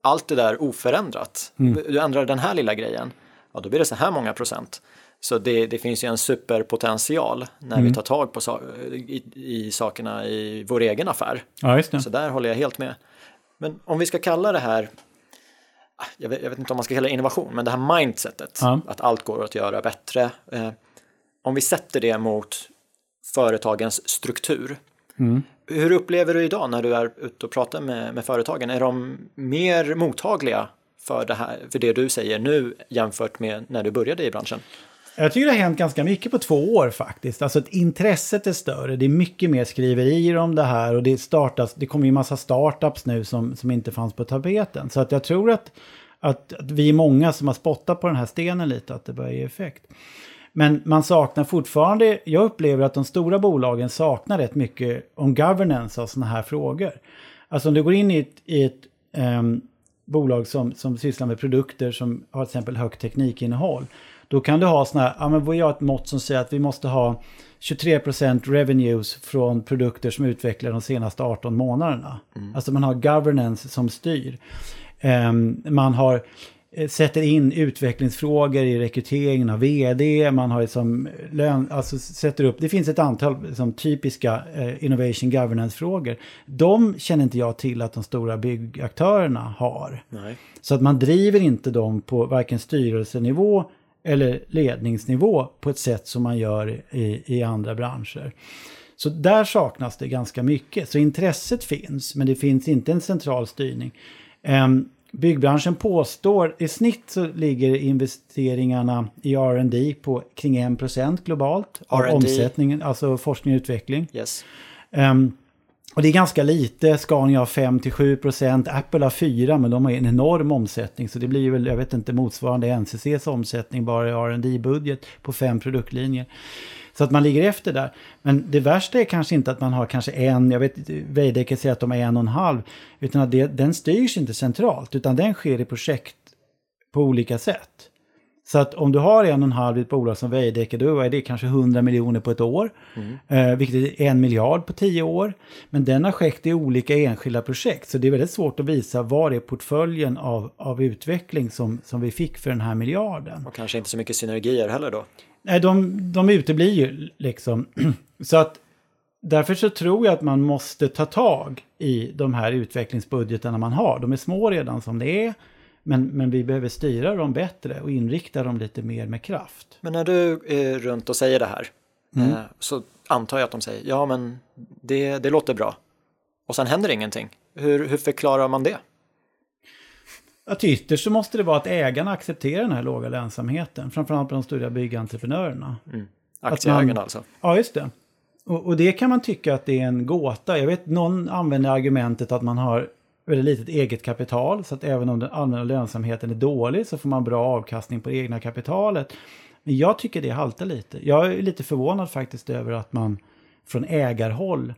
allt det där oförändrat. Mm. Du ändrar den här lilla grejen. Ja, då blir det så här många procent. Så det, det, finns ju en superpotential när mm. vi tar tag på i, i sakerna i vår egen affär. Ja, Så där håller jag helt med. Men om vi ska kalla det här, jag vet, jag vet inte om man ska kalla det innovation, men det här mindsetet, ja. att allt går att göra bättre. Eh, om vi sätter det mot företagens struktur. Mm. Hur upplever du idag när du är ute och pratar med, med företagen? Är de mer mottagliga för det, här, för det du säger nu jämfört med när du började i branschen? Jag tycker det har hänt ganska mycket på två år faktiskt. Alltså att intresset är större. Det är mycket mer skriverier om det här och det startas, det kommer ju massa startups nu som, som inte fanns på tapeten. Så att jag tror att, att, att vi är många som har spottat på den här stenen lite, att det börjar ge effekt. Men man saknar fortfarande, jag upplever att de stora bolagen saknar rätt mycket om governance av sådana här frågor. Alltså om du går in i ett, i ett um, bolag som, som sysslar med produkter som har till exempel högt teknikinnehåll då kan du ha sådana här, ja men vi har ett mått som säger att vi måste ha 23% revenues från produkter som utvecklar de senaste 18 månaderna. Mm. Alltså man har governance som styr. Um, man har eh, sätter in utvecklingsfrågor i rekryteringen av vd, man har liksom lön, alltså sätter upp, det finns ett antal liksom, typiska eh, innovation governance-frågor. De känner inte jag till att de stora byggaktörerna har. Nej. Så att man driver inte dem på varken styrelsenivå eller ledningsnivå på ett sätt som man gör i, i andra branscher. Så där saknas det ganska mycket. Så intresset finns, men det finns inte en central styrning. Um, byggbranschen påstår, i snitt så ligger investeringarna i R&D på kring 1% globalt. Av omsättningen, alltså forskning och utveckling. Yes. Um, och det är ganska lite. Scania har 5-7%, Apple har 4 men de har en enorm omsättning. Så det blir väl, jag vet inte, motsvarande NCCs omsättning bara i rd budget på fem produktlinjer. Så att man ligger efter där. Men det värsta är kanske inte att man har kanske en, jag vet Veidekke säger att de har en och en halv. Utan att det, den styrs inte centralt, utan den sker i projekt på olika sätt. Så att om du har en och en halv i ett bolag som Veidekke, då är det kanske 100 miljoner på ett år. Mm. Eh, vilket är en miljard på tio år. Men den har skett i olika enskilda projekt. Så det är väldigt svårt att visa vad är portföljen av, av utveckling som, som vi fick för den här miljarden. Och kanske inte så mycket synergier heller då? Nej, de, de uteblir ju liksom. så att därför så tror jag att man måste ta tag i de här utvecklingsbudgeterna man har. De är små redan som det är. Men, men vi behöver styra dem bättre och inrikta dem lite mer med kraft. Men när du är runt och säger det här mm. eh, så antar jag att de säger ja men det, det låter bra. Och sen händer ingenting. Hur, hur förklarar man det? Att ytterst så måste det vara att ägarna accepterar den här låga lönsamheten. Framförallt på de stora byggentreprenörerna. Mm. Aktieägarna alltså? Ja, just det. Och, och, det kan man tycka att det är en gåta. Jag vet någon använder argumentet att man har väldigt litet eget kapital. Så att även om den allmänna lönsamheten är dålig så får man bra avkastning på det egna kapitalet. Men jag tycker det haltar lite. Jag är lite förvånad faktiskt över att man från ägarhåll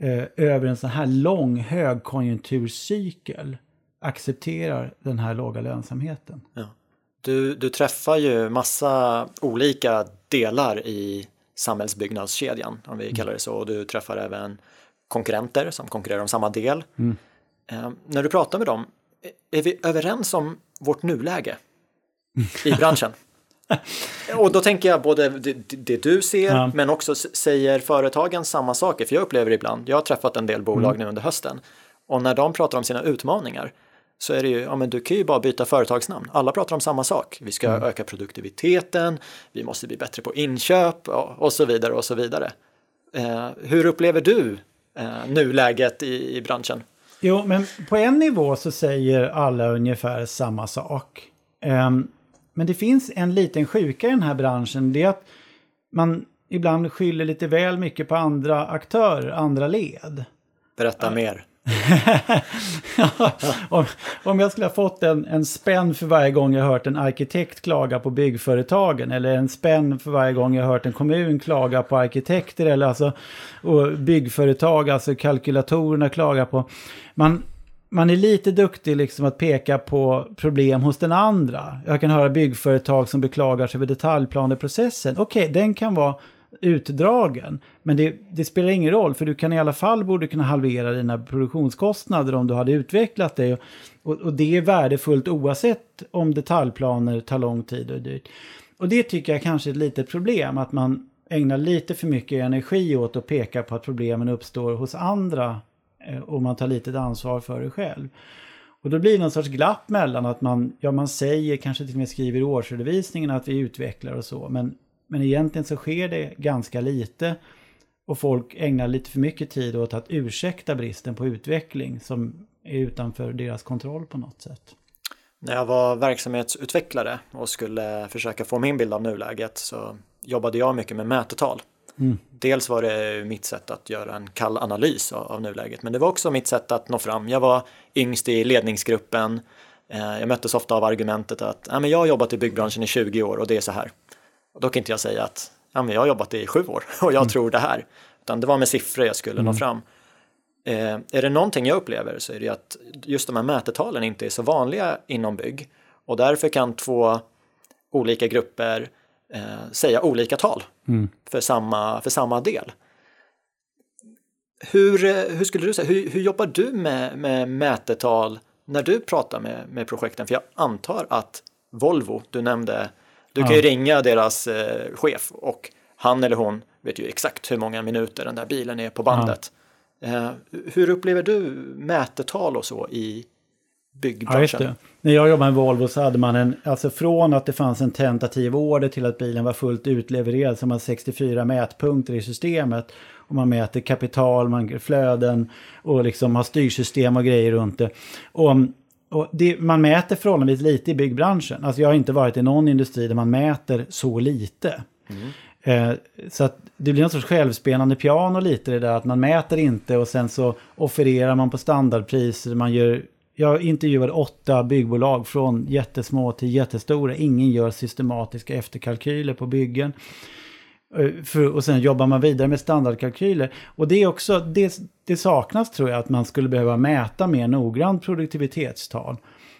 eh, över en sån här lång högkonjunkturcykel accepterar den här låga lönsamheten. Ja. Du, du träffar ju massa olika delar i samhällsbyggnadskedjan, om vi kallar det så. Och du träffar även konkurrenter som konkurrerar om samma del. Mm. Eh, när du pratar med dem, är vi överens om vårt nuläge i branschen? Och då tänker jag både det, det du ser ja. men också säger företagen samma saker. För jag upplever ibland, jag har träffat en del bolag mm. nu under hösten och när de pratar om sina utmaningar så är det ju, ja men du kan ju bara byta företagsnamn. Alla pratar om samma sak. Vi ska mm. öka produktiviteten, vi måste bli bättre på inköp och, och så vidare och så vidare. Eh, hur upplever du eh, nuläget i, i branschen? Jo, men på en nivå så säger alla ungefär samma sak. Um, men det finns en liten sjuka i den här branschen. Det är att man ibland skyller lite väl mycket på andra aktörer, andra led. Berätta uh, om, om jag skulle ha fått en, en spänn för varje gång jag hört en arkitekt klaga på byggföretagen eller en spänn för varje gång jag hört en kommun klaga på arkitekter eller alltså och byggföretag, alltså kalkylatorerna klaga på. Man, man är lite duktig liksom att peka på problem hos den andra. Jag kan höra byggföretag som beklagar sig över detaljplaneprocessen. Okej, okay, den kan vara utdragen. Men det, det, spelar ingen roll för du kan i alla fall borde kunna halvera dina produktionskostnader om du hade utvecklat det. Och, och det är värdefullt oavsett om detaljplaner tar lång tid och dyrt. Och det tycker jag kanske är ett litet problem att man ägnar lite för mycket energi åt att peka på att problemen uppstår hos andra eh, och man tar lite ansvar för det själv. Och då blir det någon sorts glapp mellan att man, ja man säger, kanske till och med skriver i årsredovisningen att vi utvecklar och så, men men egentligen så sker det ganska lite. Och folk ägnar lite för mycket tid åt att ursäkta bristen på utveckling som är utanför deras kontroll på något sätt. När jag var verksamhetsutvecklare och skulle försöka få min bild av nuläget så jobbade jag mycket med mätetal. Mm. Dels var det mitt sätt att göra en kall analys av, nuläget men det var också mitt sätt att nå fram. Jag var yngst i ledningsgruppen. Eh, jag möttes ofta av argumentet att jag har jobbat i byggbranschen i 20 år och det är så här. Och då kan inte jag säga att ja, men jag har jobbat i sju år och jag mm. tror det här. Utan det var med siffror jag skulle mm. nå fram. Eh, är det någonting jag upplever så är det att just de här mätetalen inte är så vanliga inom bygg. Och därför kan två olika grupper eh, säga olika tal mm. för, samma, för samma del. Hur, eh, hur skulle du säga, hur, hur jobbar du med, med mätetal när du pratar med, med projekten? För jag antar att Volvo, du nämnde du kan ju ringa deras eh, chef och han eller hon vet ju exakt hur många minuter den där bilen är på bandet. Eh, hur upplever du mätetal och så i byggbranschen? Ja, När jag jobbade med Volvo så hade man en, alltså från att det fanns en tentativ order till att bilen var fullt utlevererad så man 64 mätpunkter i systemet. Och man mäter kapital, man, flöden och liksom har styrsystem och grejer runt det. Och och det, man mäter förhållandevis lite i byggbranschen. Alltså jag har inte varit i någon industri där man mäter så lite. Mm. Eh, så att det blir någon sorts självspelande piano lite det där att man mäter inte och sen så offererar man på standardpriser. Man gör, jag intervjuade åtta byggbolag från jättesmå till jättestora. Ingen gör systematiska efterkalkyler på byggen. Eh, för, och sen jobbar man vidare med standardkalkyler. Och det är också, det, det saknas tror jag att man skulle behöva mäta mer noggrant produktivitetstal.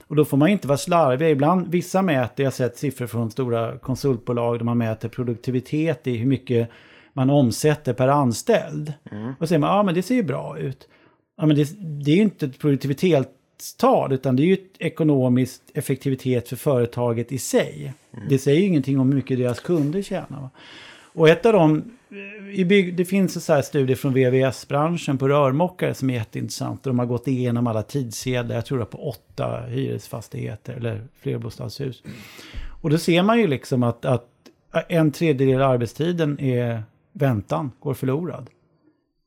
Och då får man inte vara slarvig. Ibland, vissa mäter, jag har sett siffror från stora konsultbolag där man mäter produktivitet i hur mycket man omsätter per anställd. Mm. Och säger man, ja men det ser ju bra ut. Ja men det, det är ju inte ett produktivitetstal utan det är ju ett ekonomiskt effektivitet för företaget i sig. Mm. Det säger ju ingenting om hur mycket deras kunder tjänar. Va? Och ett av dem, eh, bygg, det finns en så här studie från VVS-branschen på rörmokare som är jätteintressant. De har gått igenom alla tidsedlar, jag tror det på åtta hyresfastigheter eller flerbostadshus. Och då ser man ju liksom att, att en tredjedel av arbetstiden är väntan, går förlorad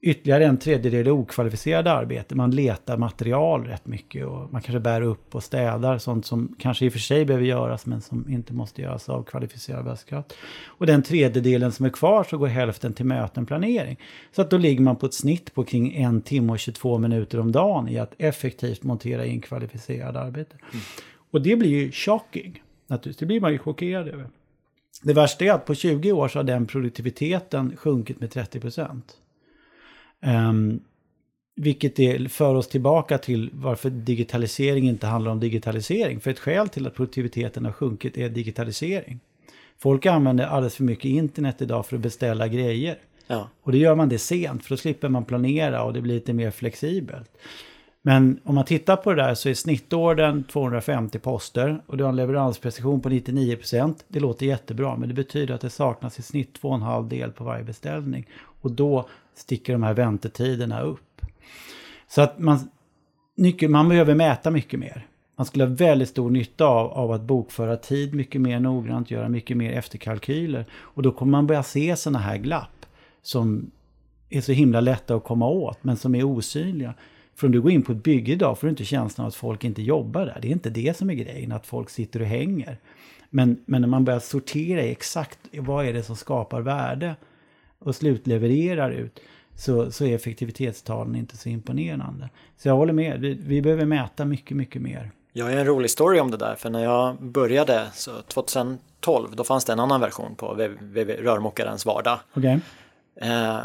ytterligare en tredjedel är okvalificerade arbete. Man letar material rätt mycket och man kanske bär upp och städar sånt som kanske i och för sig behöver göras men som inte måste göras av kvalificerad arbetskraft. Och den tredjedelen som är kvar så går hälften till möten planering. Så att då ligger man på ett snitt på kring en timme och 22 minuter om dagen i att effektivt montera in kvalificerad arbete. Mm. Och det blir ju shocking. Naturligtvis, det blir man ju chockerad över. Det värsta är att på 20 år så har den produktiviteten sjunkit med 30 procent. Um, vilket är, för oss tillbaka till varför digitalisering inte handlar om digitalisering. För ett skäl till att produktiviteten har sjunkit är digitalisering. Folk använder alldeles för mycket internet idag för att beställa grejer. Ja. Och då gör man det sent, för då slipper man planera och det blir lite mer flexibelt. Men om man tittar på det där så är snittorden 250 poster och du har en leveransprecision på 99%. Det låter jättebra, men det betyder att det saknas i snitt 2,5 del på varje beställning. Och då sticker de här väntetiderna upp. Så att man, man behöver mäta mycket mer. man skulle ha väldigt stor nytta av, av att bokföra tid mycket mer noggrant, göra mycket mer efterkalkyler. Och då kommer man börja se sådana här glapp som är så himla lätta att komma åt, men som är osynliga. För om du går in på ett bygge idag får du inte känslan av att folk inte jobbar där. Det är inte det som är grejen, att folk sitter och hänger. Men, men när man börjar sortera i exakt vad är det som skapar värde och slutlevererar ut, så, så är effektivitetstalen inte så imponerande. Så jag håller med, vi, vi behöver mäta mycket, mycket mer. Jag har en rolig story om det där, för när jag började så 2012, då fanns det en annan version på rörmokarens vardag. Okay. Eh,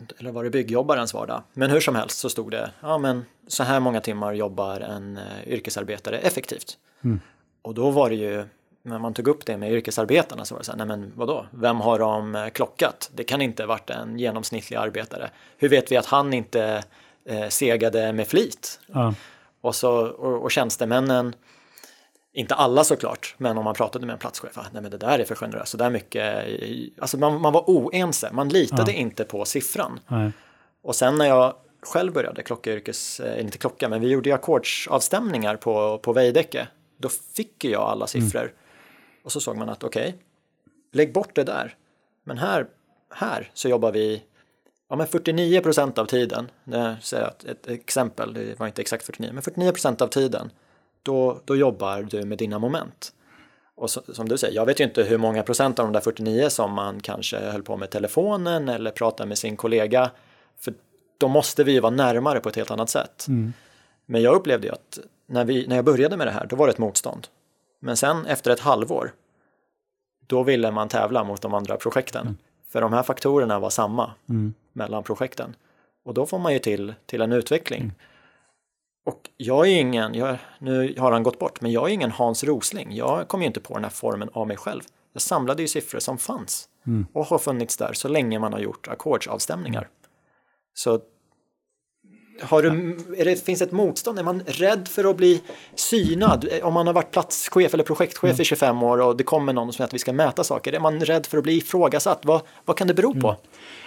inte, eller var det byggjobbarens vardag? Men hur som helst så stod det, ja men så här många timmar jobbar en eh, yrkesarbetare effektivt. Mm. Och då var det ju, när man tog upp det med yrkesarbetarna så var det så här, nej men vadå, vem har de eh, klockat? Det kan inte varit en genomsnittlig arbetare. Hur vet vi att han inte eh, segade med flit? Ja. Och, så, och, och tjänstemännen, inte alla såklart, men om man pratade med en platschef, ah, nej men det där är för generöst, så där mycket, alltså man, man var oense, man litade ja. inte på siffran. Nej. Och sen när jag själv började klocka yrkes, eh, inte klocka, men vi gjorde ackordsavstämningar på, på Veidekke, då fick jag alla siffror. Mm. Och så såg man att okej, okay, lägg bort det där, men här, här så jobbar vi ja, men 49 procent av tiden, det säger ett, ett exempel, det var inte exakt 49, men 49 procent av tiden, då, då jobbar du med dina moment. Och så, som du säger, jag vet ju inte hur många procent av de där 49 som man kanske höll på med telefonen eller pratade med sin kollega, för då måste vi ju vara närmare på ett helt annat sätt. Mm. Men jag upplevde ju att när, vi, när jag började med det här, då var det ett motstånd. Men sen efter ett halvår, då ville man tävla mot de andra projekten. Mm. För de här faktorerna var samma mm. mellan projekten. Och då får man ju till, till en utveckling. Mm. Och jag är ingen, jag, nu har han gått bort, men jag är ingen Hans Rosling. Jag kom ju inte på den här formen av mig själv. Jag samlade ju siffror som fanns mm. och har funnits där så länge man har gjort ackordsavstämningar. Mm. Så har du, det, finns ett motstånd? Är man rädd för att bli synad? Om man har varit platschef eller projektchef mm. i 25 år och det kommer någon som säger att vi ska mäta saker. Är man rädd för att bli ifrågasatt? Vad, vad kan det bero på? Mm.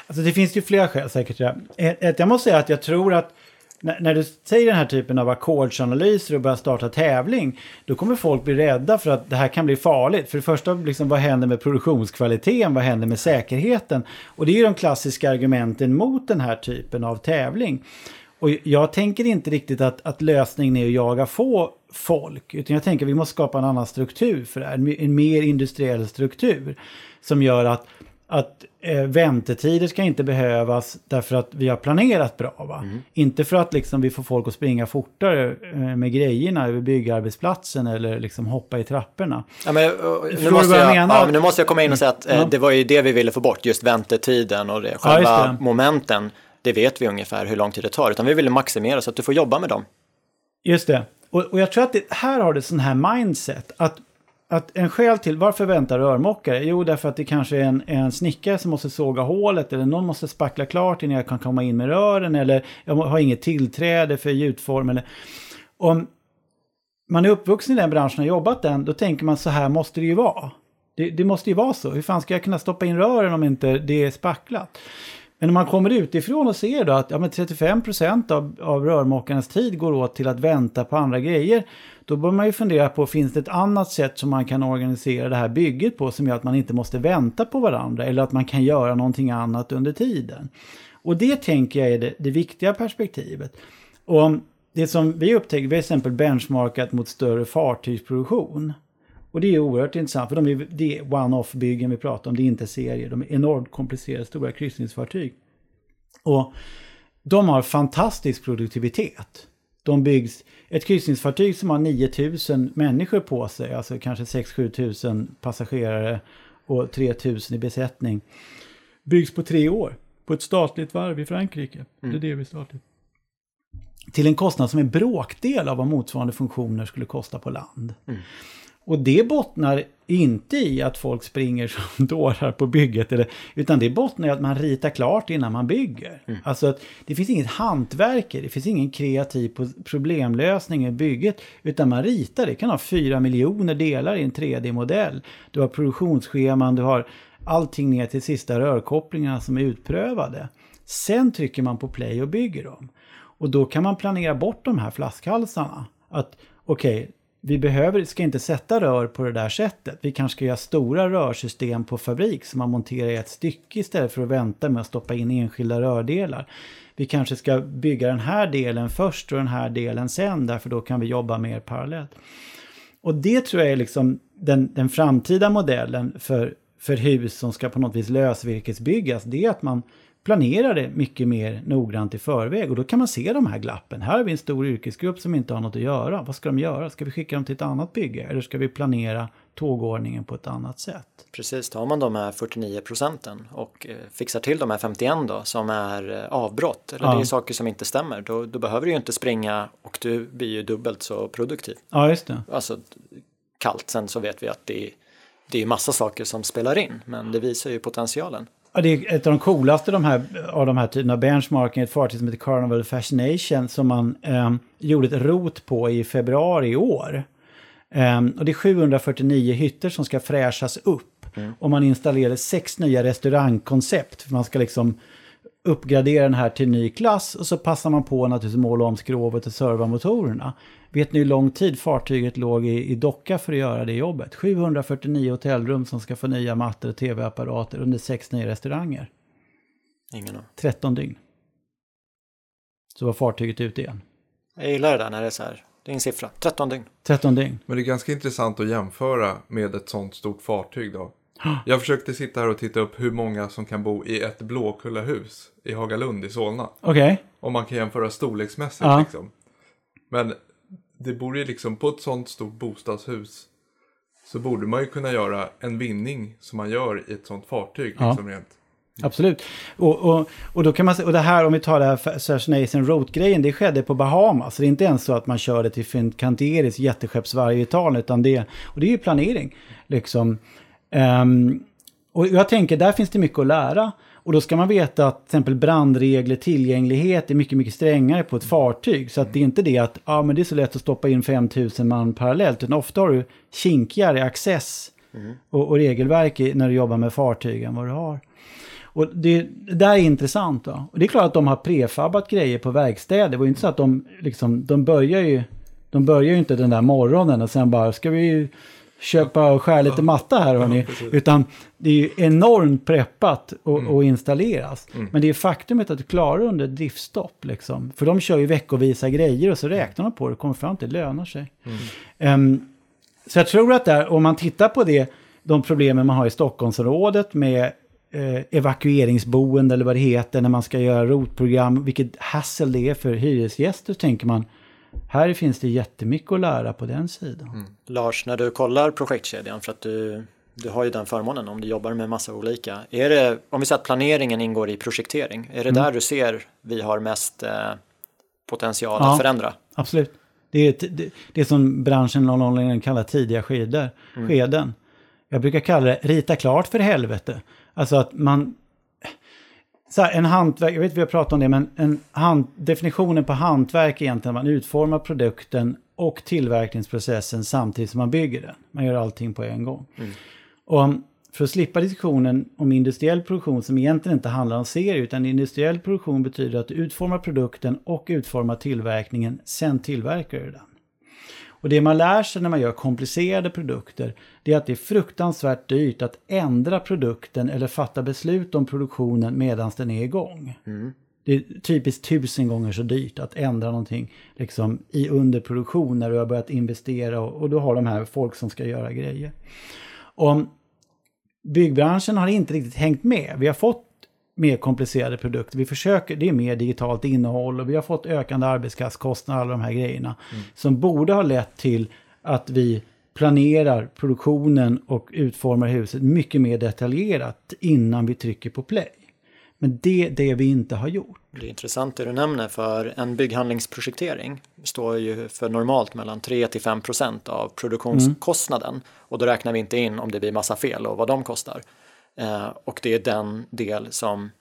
Alltså det finns ju flera skäl säkert. Ja. Ett, jag måste säga att jag tror att när, när, du säger den här typen av ackordsanalyser och börjar starta tävling, då kommer folk bli rädda för att det här kan bli farligt. För det första, liksom, vad händer med produktionskvaliteten? Vad händer med säkerheten? Och det är ju de klassiska argumenten mot den här typen av tävling. Och jag tänker inte riktigt att, att lösningen är att jaga få folk, utan jag tänker att vi måste skapa en annan struktur för det här, en, en mer industriell struktur som gör att, att eh, väntetider ska inte behövas därför att vi har planerat bra. Mm. Inte för att liksom, vi får folk att springa fortare eh, med grejerna över byggarbetsplatsen eller liksom hoppa i trapporna. Ja, men, nu, måste jag, jag ja, nu måste jag komma in och säga att eh, det var ju det vi ville få bort, just väntetiden och det, själva ja, det. momenten det vet vi ungefär hur lång tid det tar, utan vi vill maximera så att du får jobba med dem. Just det. Och, och jag tror att det, här har du sån här mindset, att, att en skäl till varför väntar rörmokare? Jo, därför att det kanske är en, en snickare som måste såga hålet, eller någon måste spackla klart innan jag kan komma in med rören, eller jag har inget tillträde för gjutform. Eller, om man är uppvuxen i den branschen och jobbat den, då tänker man så här måste det ju vara. Det, det, måste ju vara så. Hur fan ska jag kunna stoppa in rören om inte det är spacklat? Men om man kommer utifrån och ser då att ja, men 35 procent av, av rörmokarnas tid går åt till att vänta på andra grejer. Då bör man ju fundera på, finns det ett annat sätt som man kan organisera det här bygget på som gör att man inte måste vänta på varandra eller att man kan göra någonting annat under tiden. Och det tänker jag är det, det viktiga perspektivet. Och det som vi upptäcker, vi har till exempel benchmarkat mot större fartygsproduktion. Och det är oerhört intressant, för de är, det är one-off-byggen vi pratar om, det är inte serier. De är enormt komplicerade, stora kryssningsfartyg. Och de har fantastisk produktivitet. De byggs, ett kryssningsfartyg som har 9000 människor på sig, alltså kanske 6-7 tusen passagerare och 3000 i besättning, byggs på tre år på ett statligt varv i Frankrike. Mm. Det är det vi statligt. Till en kostnad som är bråkdel av vad motsvarande funktioner skulle kosta på land. Mm. Och det bottnar inte i att folk springer som dårar på bygget, eller, utan det bottnar i att man ritar klart innan man bygger. Mm. Alltså att det finns inget hantverk, det finns ingen kreativ problemlösning i bygget, utan man ritar. Det kan ha fyra miljoner delar i en 3D-modell. Du har produktionsscheman, du har allting ner till sista rörkopplingarna som är utprövade. Sen trycker man på play och bygger dem. Och då kan man planera bort de här flaskhalsarna. Att okej, okay, vi behöver, ska inte sätta rör på det där sättet. Vi kanske ska göra stora rörsystem på fabrik som man monterar i ett stycke istället för att vänta med att stoppa in enskilda rördelar. Vi kanske ska bygga den här delen först och den här delen sen därför då kan vi jobba mer parallellt. Och det tror jag är liksom den, den framtida modellen för, för hus som ska på något vis lösvirkesbyggas. Det är att man planerar det mycket mer noggrant i förväg och då kan man se de här glappen. Här har vi en stor yrkesgrupp som inte har något att göra. Vad ska de göra? Ska vi skicka dem till ett annat bygge eller ska vi planera tågordningen på ett annat sätt? Precis, tar man de här 49 procenten och eh, fixar till de här 51 då som är eh, avbrott eller ja. det är saker som inte stämmer då, då behöver du ju inte springa och du blir ju dubbelt så produktiv. Ja, just det. Alltså kallt, sen så vet vi att det är, det är massa saker som spelar in men det visar ju potentialen. Ja, det är ett av de coolaste de här, av de här typerna av benchmarking, ett fartyg som heter Carnival Fascination som man eh, gjorde ett rot på i februari i år. Eh, och det är 749 hytter som ska fräschas upp. Mm. Och man installerade sex nya restaurangkoncept. För man ska liksom uppgradera den här till ny klass och så passar man på naturligtvis måla om skrovet och servomotorerna. Vet ni hur lång tid fartyget låg i, i docka för att göra det jobbet? 749 hotellrum som ska få nya mattor och tv-apparater under sex nya restauranger. Ingen aning. 13 dygn. Så var fartyget ute igen. Jag gillar det där när det är så här. Det är en siffra. 13 dygn. 13 dygn. Men det är ganska intressant att jämföra med ett sånt stort fartyg då. Jag försökte sitta här och titta upp hur många som kan bo i ett Blåkullahus i Hagalund i Solna. Okej. Okay. Om man kan jämföra storleksmässigt ja. liksom. Men det borde ju liksom på ett sånt stort bostadshus så borde man ju kunna göra en vinning som man gör i ett sånt fartyg. Ja. Liksom rent. Absolut. Och, och, och, då kan man, och det här, om vi tar det här Assassination Road-grejen, det skedde på Bahamas. Så det är inte ens så att man körde till Fincanteris jätteskeppsvarv i Italien, utan det, och det är ju planering. Liksom. Um, och jag tänker, där finns det mycket att lära. Och då ska man veta att till exempel brandregler, tillgänglighet är mycket, mycket strängare på ett fartyg. Så att det är inte det att ah, men det är så lätt att stoppa in 5000 man parallellt. Utan ofta har du kinkigare access mm. och, och, regelverk när du jobbar med fartyg än vad du har. Och det, det där är intressant. Då. Och det är klart att de har prefabbat grejer på verkstäder. Det var ju inte så att de, liksom, de börjar ju de börjar ju inte den där morgonen och sen bara ska vi köpa och skära lite matta här hörni. Ja, Utan det är ju enormt preppat och, mm. och installeras. Mm. Men det är faktumet att du klarar under driftstopp liksom. För de kör ju veckovisa grejer och så räknar de på det och kommer fram till att det lönar sig. Mm. Um, så jag tror att där, om man tittar på det, de problemen man har i Stockholmsområdet med eh, evakueringsboende eller vad det heter när man ska göra rotprogram, vilket hassle det är för hyresgäster, tänker man här finns det jättemycket att lära på den sidan. Mm. Lars, när du kollar projektkedjan, för att du, du har ju den förmånen om du jobbar med massa olika. Är det, om vi säger att planeringen ingår i projektering, är det mm. där du ser vi har mest eh, potential ja, att förändra? Absolut. Det är det, det som branschen kallar tidiga skeder, mm. skeden. Jag brukar kalla det rita klart för helvete. Alltså att man så här, en hantverk, jag vet vi har pratat om det, men en hand, definitionen på hantverk är egentligen att man utformar produkten och tillverkningsprocessen samtidigt som man bygger den. Man gör allting på en gång. Mm. Och för att slippa diskussionen om industriell produktion som egentligen inte handlar om serie, utan industriell produktion betyder att du utformar produkten och utformar tillverkningen, sen tillverkar du den. Och det man lär sig när man gör komplicerade produkter, det är att det är fruktansvärt dyrt att ändra produkten eller fatta beslut om produktionen medan den är igång. Mm. Det är typiskt tusen gånger så dyrt att ändra någonting liksom, i underproduktion när du har börjat investera och, och du har de här folk som ska göra grejer. Och byggbranschen har inte riktigt hängt med. Vi har fått mer komplicerade produkter. Vi försöker, det är mer digitalt innehåll och vi har fått ökande arbetskraftskostnader, alla de här grejerna. Mm. Som borde ha lett till att vi planerar produktionen och utformar huset mycket mer detaljerat innan vi trycker på play. Men det är det vi inte har gjort. Det är intressant det du nämner för en bygghandlingsprojektering står ju för normalt mellan 3 till 5 procent av produktionskostnaden mm. och då räknar vi inte in om det blir massa fel och vad de kostar. Eh, och det är den del som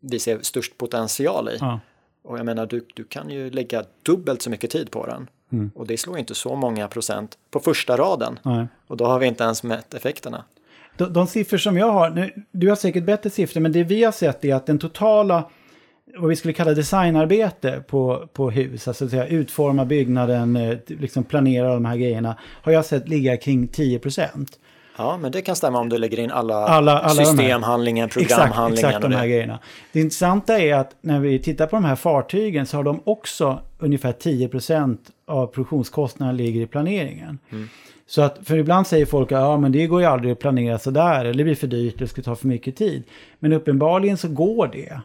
vi ser störst potential i. Ja. Och jag menar, du, du kan ju lägga dubbelt så mycket tid på den. Mm. Och det slår inte så många procent på första raden. Nej. Och då har vi inte ens mätt effekterna. De, de siffror som jag har, nu, du har säkert bättre siffror, men det vi har sett är att den totala vad vi skulle kalla designarbete på, på hus, alltså att säga, utforma byggnaden, eh, liksom planera de här grejerna, har jag sett ligga kring 10 procent. Ja, men det kan stämma om du lägger in alla, alla, alla systemhandlingen, programhandlingen. Exakt, exakt de här grejerna. Det intressanta är att när vi tittar på de här fartygen så har de också ungefär 10% av produktionskostnaderna ligger i planeringen. Mm. Så att, för ibland säger folk att ja, men det går ju aldrig att planera sådär, eller det blir för dyrt, det skulle ta för mycket tid. Men uppenbarligen så går det.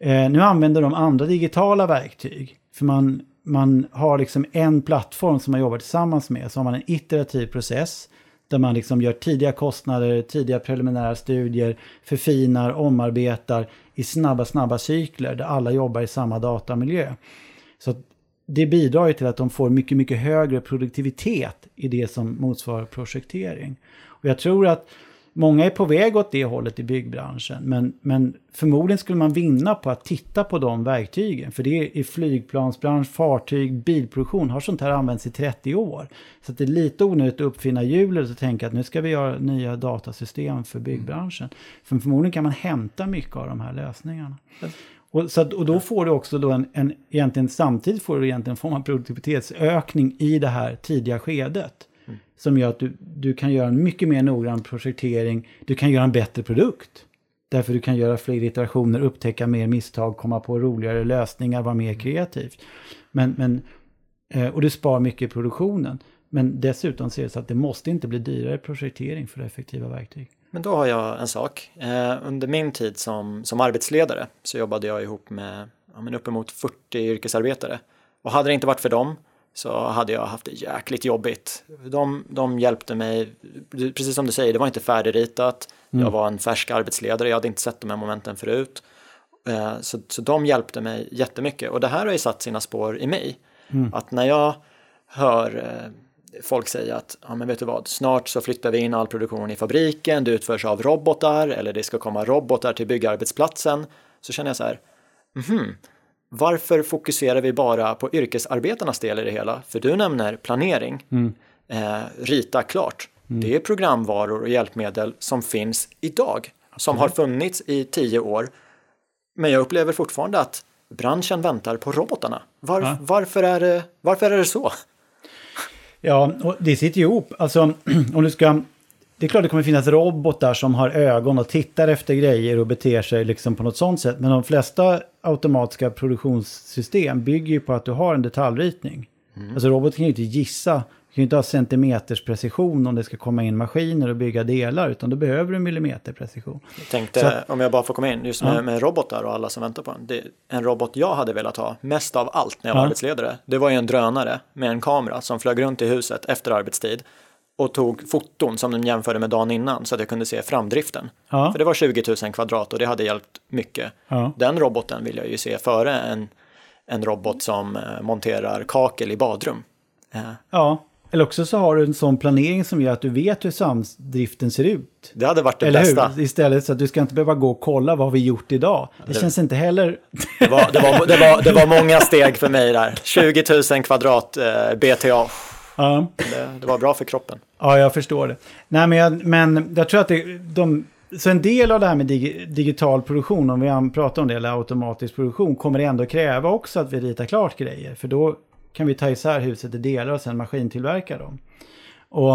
Eh, nu använder de andra digitala verktyg. För man, man har liksom en plattform som man jobbar tillsammans med. Så har man en iterativ process där man liksom gör tidiga kostnader, tidiga preliminära studier, förfinar, omarbetar i snabba, snabba cykler där alla jobbar i samma datamiljö. Så det bidrar ju till att de får mycket, mycket högre produktivitet i det som motsvarar projektering. Och jag tror att Många är på väg åt det hållet i byggbranschen, men, men förmodligen skulle man vinna på att titta på de verktygen. För det är i flygplansbransch, fartyg, bilproduktion har sånt här använts i 30 år. Så det är lite onödigt att uppfinna hjulet och tänka att nu ska vi göra nya datasystem för byggbranschen. För förmodligen kan man hämta mycket av de här lösningarna. Och, så att, och då får du också då en, en, egentligen samtidigt får du egentligen en form av produktivitetsökning i det här tidiga skedet. Som gör att du, du kan göra en mycket mer noggrann projektering. Du kan göra en bättre produkt. Därför du kan göra fler iterationer, upptäcka mer misstag, komma på roligare lösningar, vara mer kreativ. Men, men, eh, och du spar mycket i produktionen. Men dessutom ser det så att det måste inte bli dyrare projektering för effektiva verktyg. Men då har jag en sak. Eh, under min tid som, som arbetsledare så jobbade jag ihop med ja, men uppemot 40 yrkesarbetare. Och hade det inte varit för dem så hade jag haft det jäkligt jobbigt. De, de hjälpte mig, precis som du säger, det var inte färdigritat. Mm. Jag var en färsk arbetsledare, jag hade inte sett de här momenten förut. Eh, så, så de hjälpte mig jättemycket och det här har ju satt sina spår i mig. Mm. Att när jag hör eh, folk säga att ja, men vet du vad, snart så flyttar vi in all produktion i fabriken, det utförs av robotar eller det ska komma robotar till byggarbetsplatsen. Så känner jag så här, mhm, varför fokuserar vi bara på yrkesarbetarnas del i det hela? För du nämner planering, mm. eh, rita klart. Mm. Det är programvaror och hjälpmedel som finns idag, som har funnits i tio år. Men jag upplever fortfarande att branschen väntar på robotarna. Var, ja. varför, är det, varför är det så? Ja, och det sitter ihop. Alltså, om du ska det är klart det kommer finnas robotar som har ögon och tittar efter grejer och beter sig liksom på något sånt sätt. Men de flesta automatiska produktionssystem bygger ju på att du har en detaljritning. Mm. Alltså roboten kan ju inte gissa, du kan ju inte ha centimeters precision om det ska komma in maskiner och bygga delar, utan då behöver du millimeterprecision. Jag tänkte, att, om jag bara får komma in, just med, ja. med robotar och alla som väntar på en. Det, en robot jag hade velat ha, mest av allt när jag var ja. arbetsledare, det var ju en drönare med en kamera som flög runt i huset efter arbetstid och tog foton som de jämförde med dagen innan så att jag kunde se framdriften. Ja. För det var 20 000 kvadrat och det hade hjälpt mycket. Ja. Den roboten vill jag ju se före en, en robot som eh, monterar kakel i badrum. Eh. Ja, eller också så har du en sån planering som gör att du vet hur samdriften ser ut. Det hade varit det Eller bästa. Hur? Istället så att du ska inte behöva gå och kolla vad vi gjort idag. Det, det känns inte heller... Det var, det, var, det, var, det var många steg för mig där. 20 000 kvadrat eh, BTA. Ja. Det, det, var bra för kroppen. Ja, jag förstår det. Nej, men jag, men jag tror att det, de... Så en del av det här med dig, digital produktion, om vi pratar om det, eller automatisk produktion, kommer det ändå kräva också att vi ritar klart grejer. För då kan vi ta isär huset i delar och sen maskintillverka dem. Och,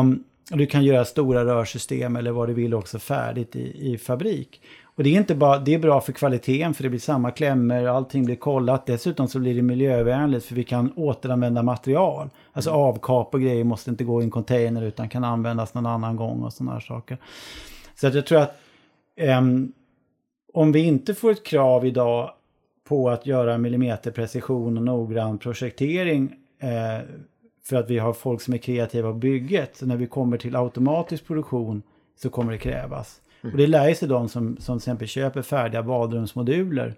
och du kan göra stora rörsystem eller vad du vill också färdigt i, i fabrik. Och det är inte bara, det är bra för kvaliteten för det blir samma klämmor, allting blir kollat. Dessutom så blir det miljövänligt för vi kan återanvända material. Alltså mm. avkap och grejer måste inte gå i en container utan kan användas någon annan gång och sådana här saker. Så att jag tror att um, om vi inte får ett krav idag på att göra millimeterprecision och noggrann projektering eh, för att vi har folk som är kreativa på bygget. Så när vi kommer till automatisk produktion så kommer det krävas. Och det lär sig de som, som till exempel köper färdiga badrumsmoduler.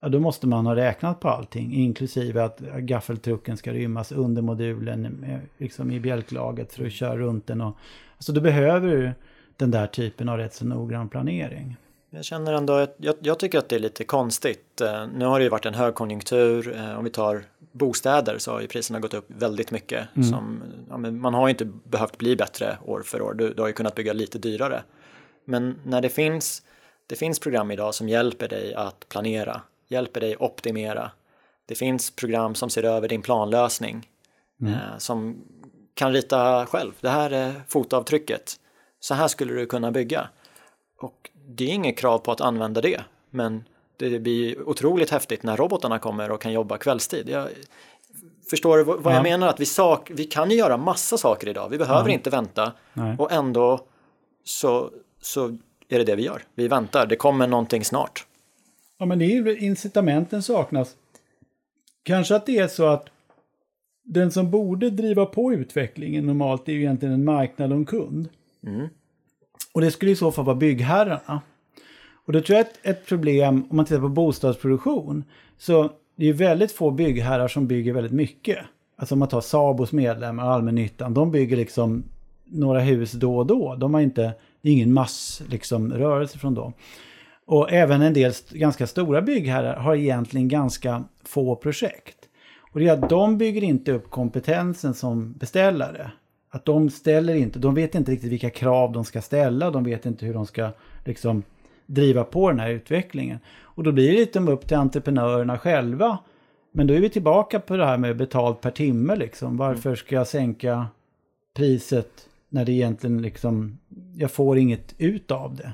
Ja, då måste man ha räknat på allting, inklusive att gaffeltrucken ska rymmas under modulen, liksom i bjälklaget för att köra runt den. Och, alltså då behöver du den där typen av rätt så noggrann planering. Jag känner ändå att jag, jag, tycker att det är lite konstigt. Eh, nu har det ju varit en högkonjunktur. Eh, om vi tar bostäder så har ju priserna gått upp väldigt mycket. Mm. Som, ja, man har ju inte behövt bli bättre år för år. Du, du har ju kunnat bygga lite dyrare. Men när det finns, det finns program idag som hjälper dig att planera hjälper dig optimera. Det finns program som ser över din planlösning mm. eh, som kan rita själv. Det här är fotavtrycket. Så här skulle du kunna bygga. Och det är inget krav på att använda det, men det blir otroligt häftigt när robotarna kommer och kan jobba kvällstid. Jag, förstår du vad ja. jag menar? Att vi, sak, vi kan ju göra massa saker idag. Vi behöver ja. inte vänta Nej. och ändå så, så är det det vi gör. Vi väntar, det kommer någonting snart. Ja, men det är incitamenten saknas. Kanske att det är så att den som borde driva på utvecklingen normalt är ju egentligen en marknad och en kund. Mm. Och det skulle i så fall vara byggherrarna. Och då tror jag att ett problem, om man tittar på bostadsproduktion, så det är väldigt få byggherrar som bygger väldigt mycket. Alltså om man tar Sabos medlemmar, allmännyttan, de bygger liksom några hus då och då. De har inte, det är ingen massrörelse liksom, rörelse från dem. Och även en del ganska stora byggherrar har egentligen ganska få projekt. Och det är att de bygger inte upp kompetensen som beställare. Att de ställer inte, de vet inte riktigt vilka krav de ska ställa, de vet inte hur de ska liksom driva på den här utvecklingen. Och då blir det lite upp till entreprenörerna själva. Men då är vi tillbaka på det här med betalt per timme liksom. Varför ska jag sänka priset när det egentligen liksom, jag får inget ut av det.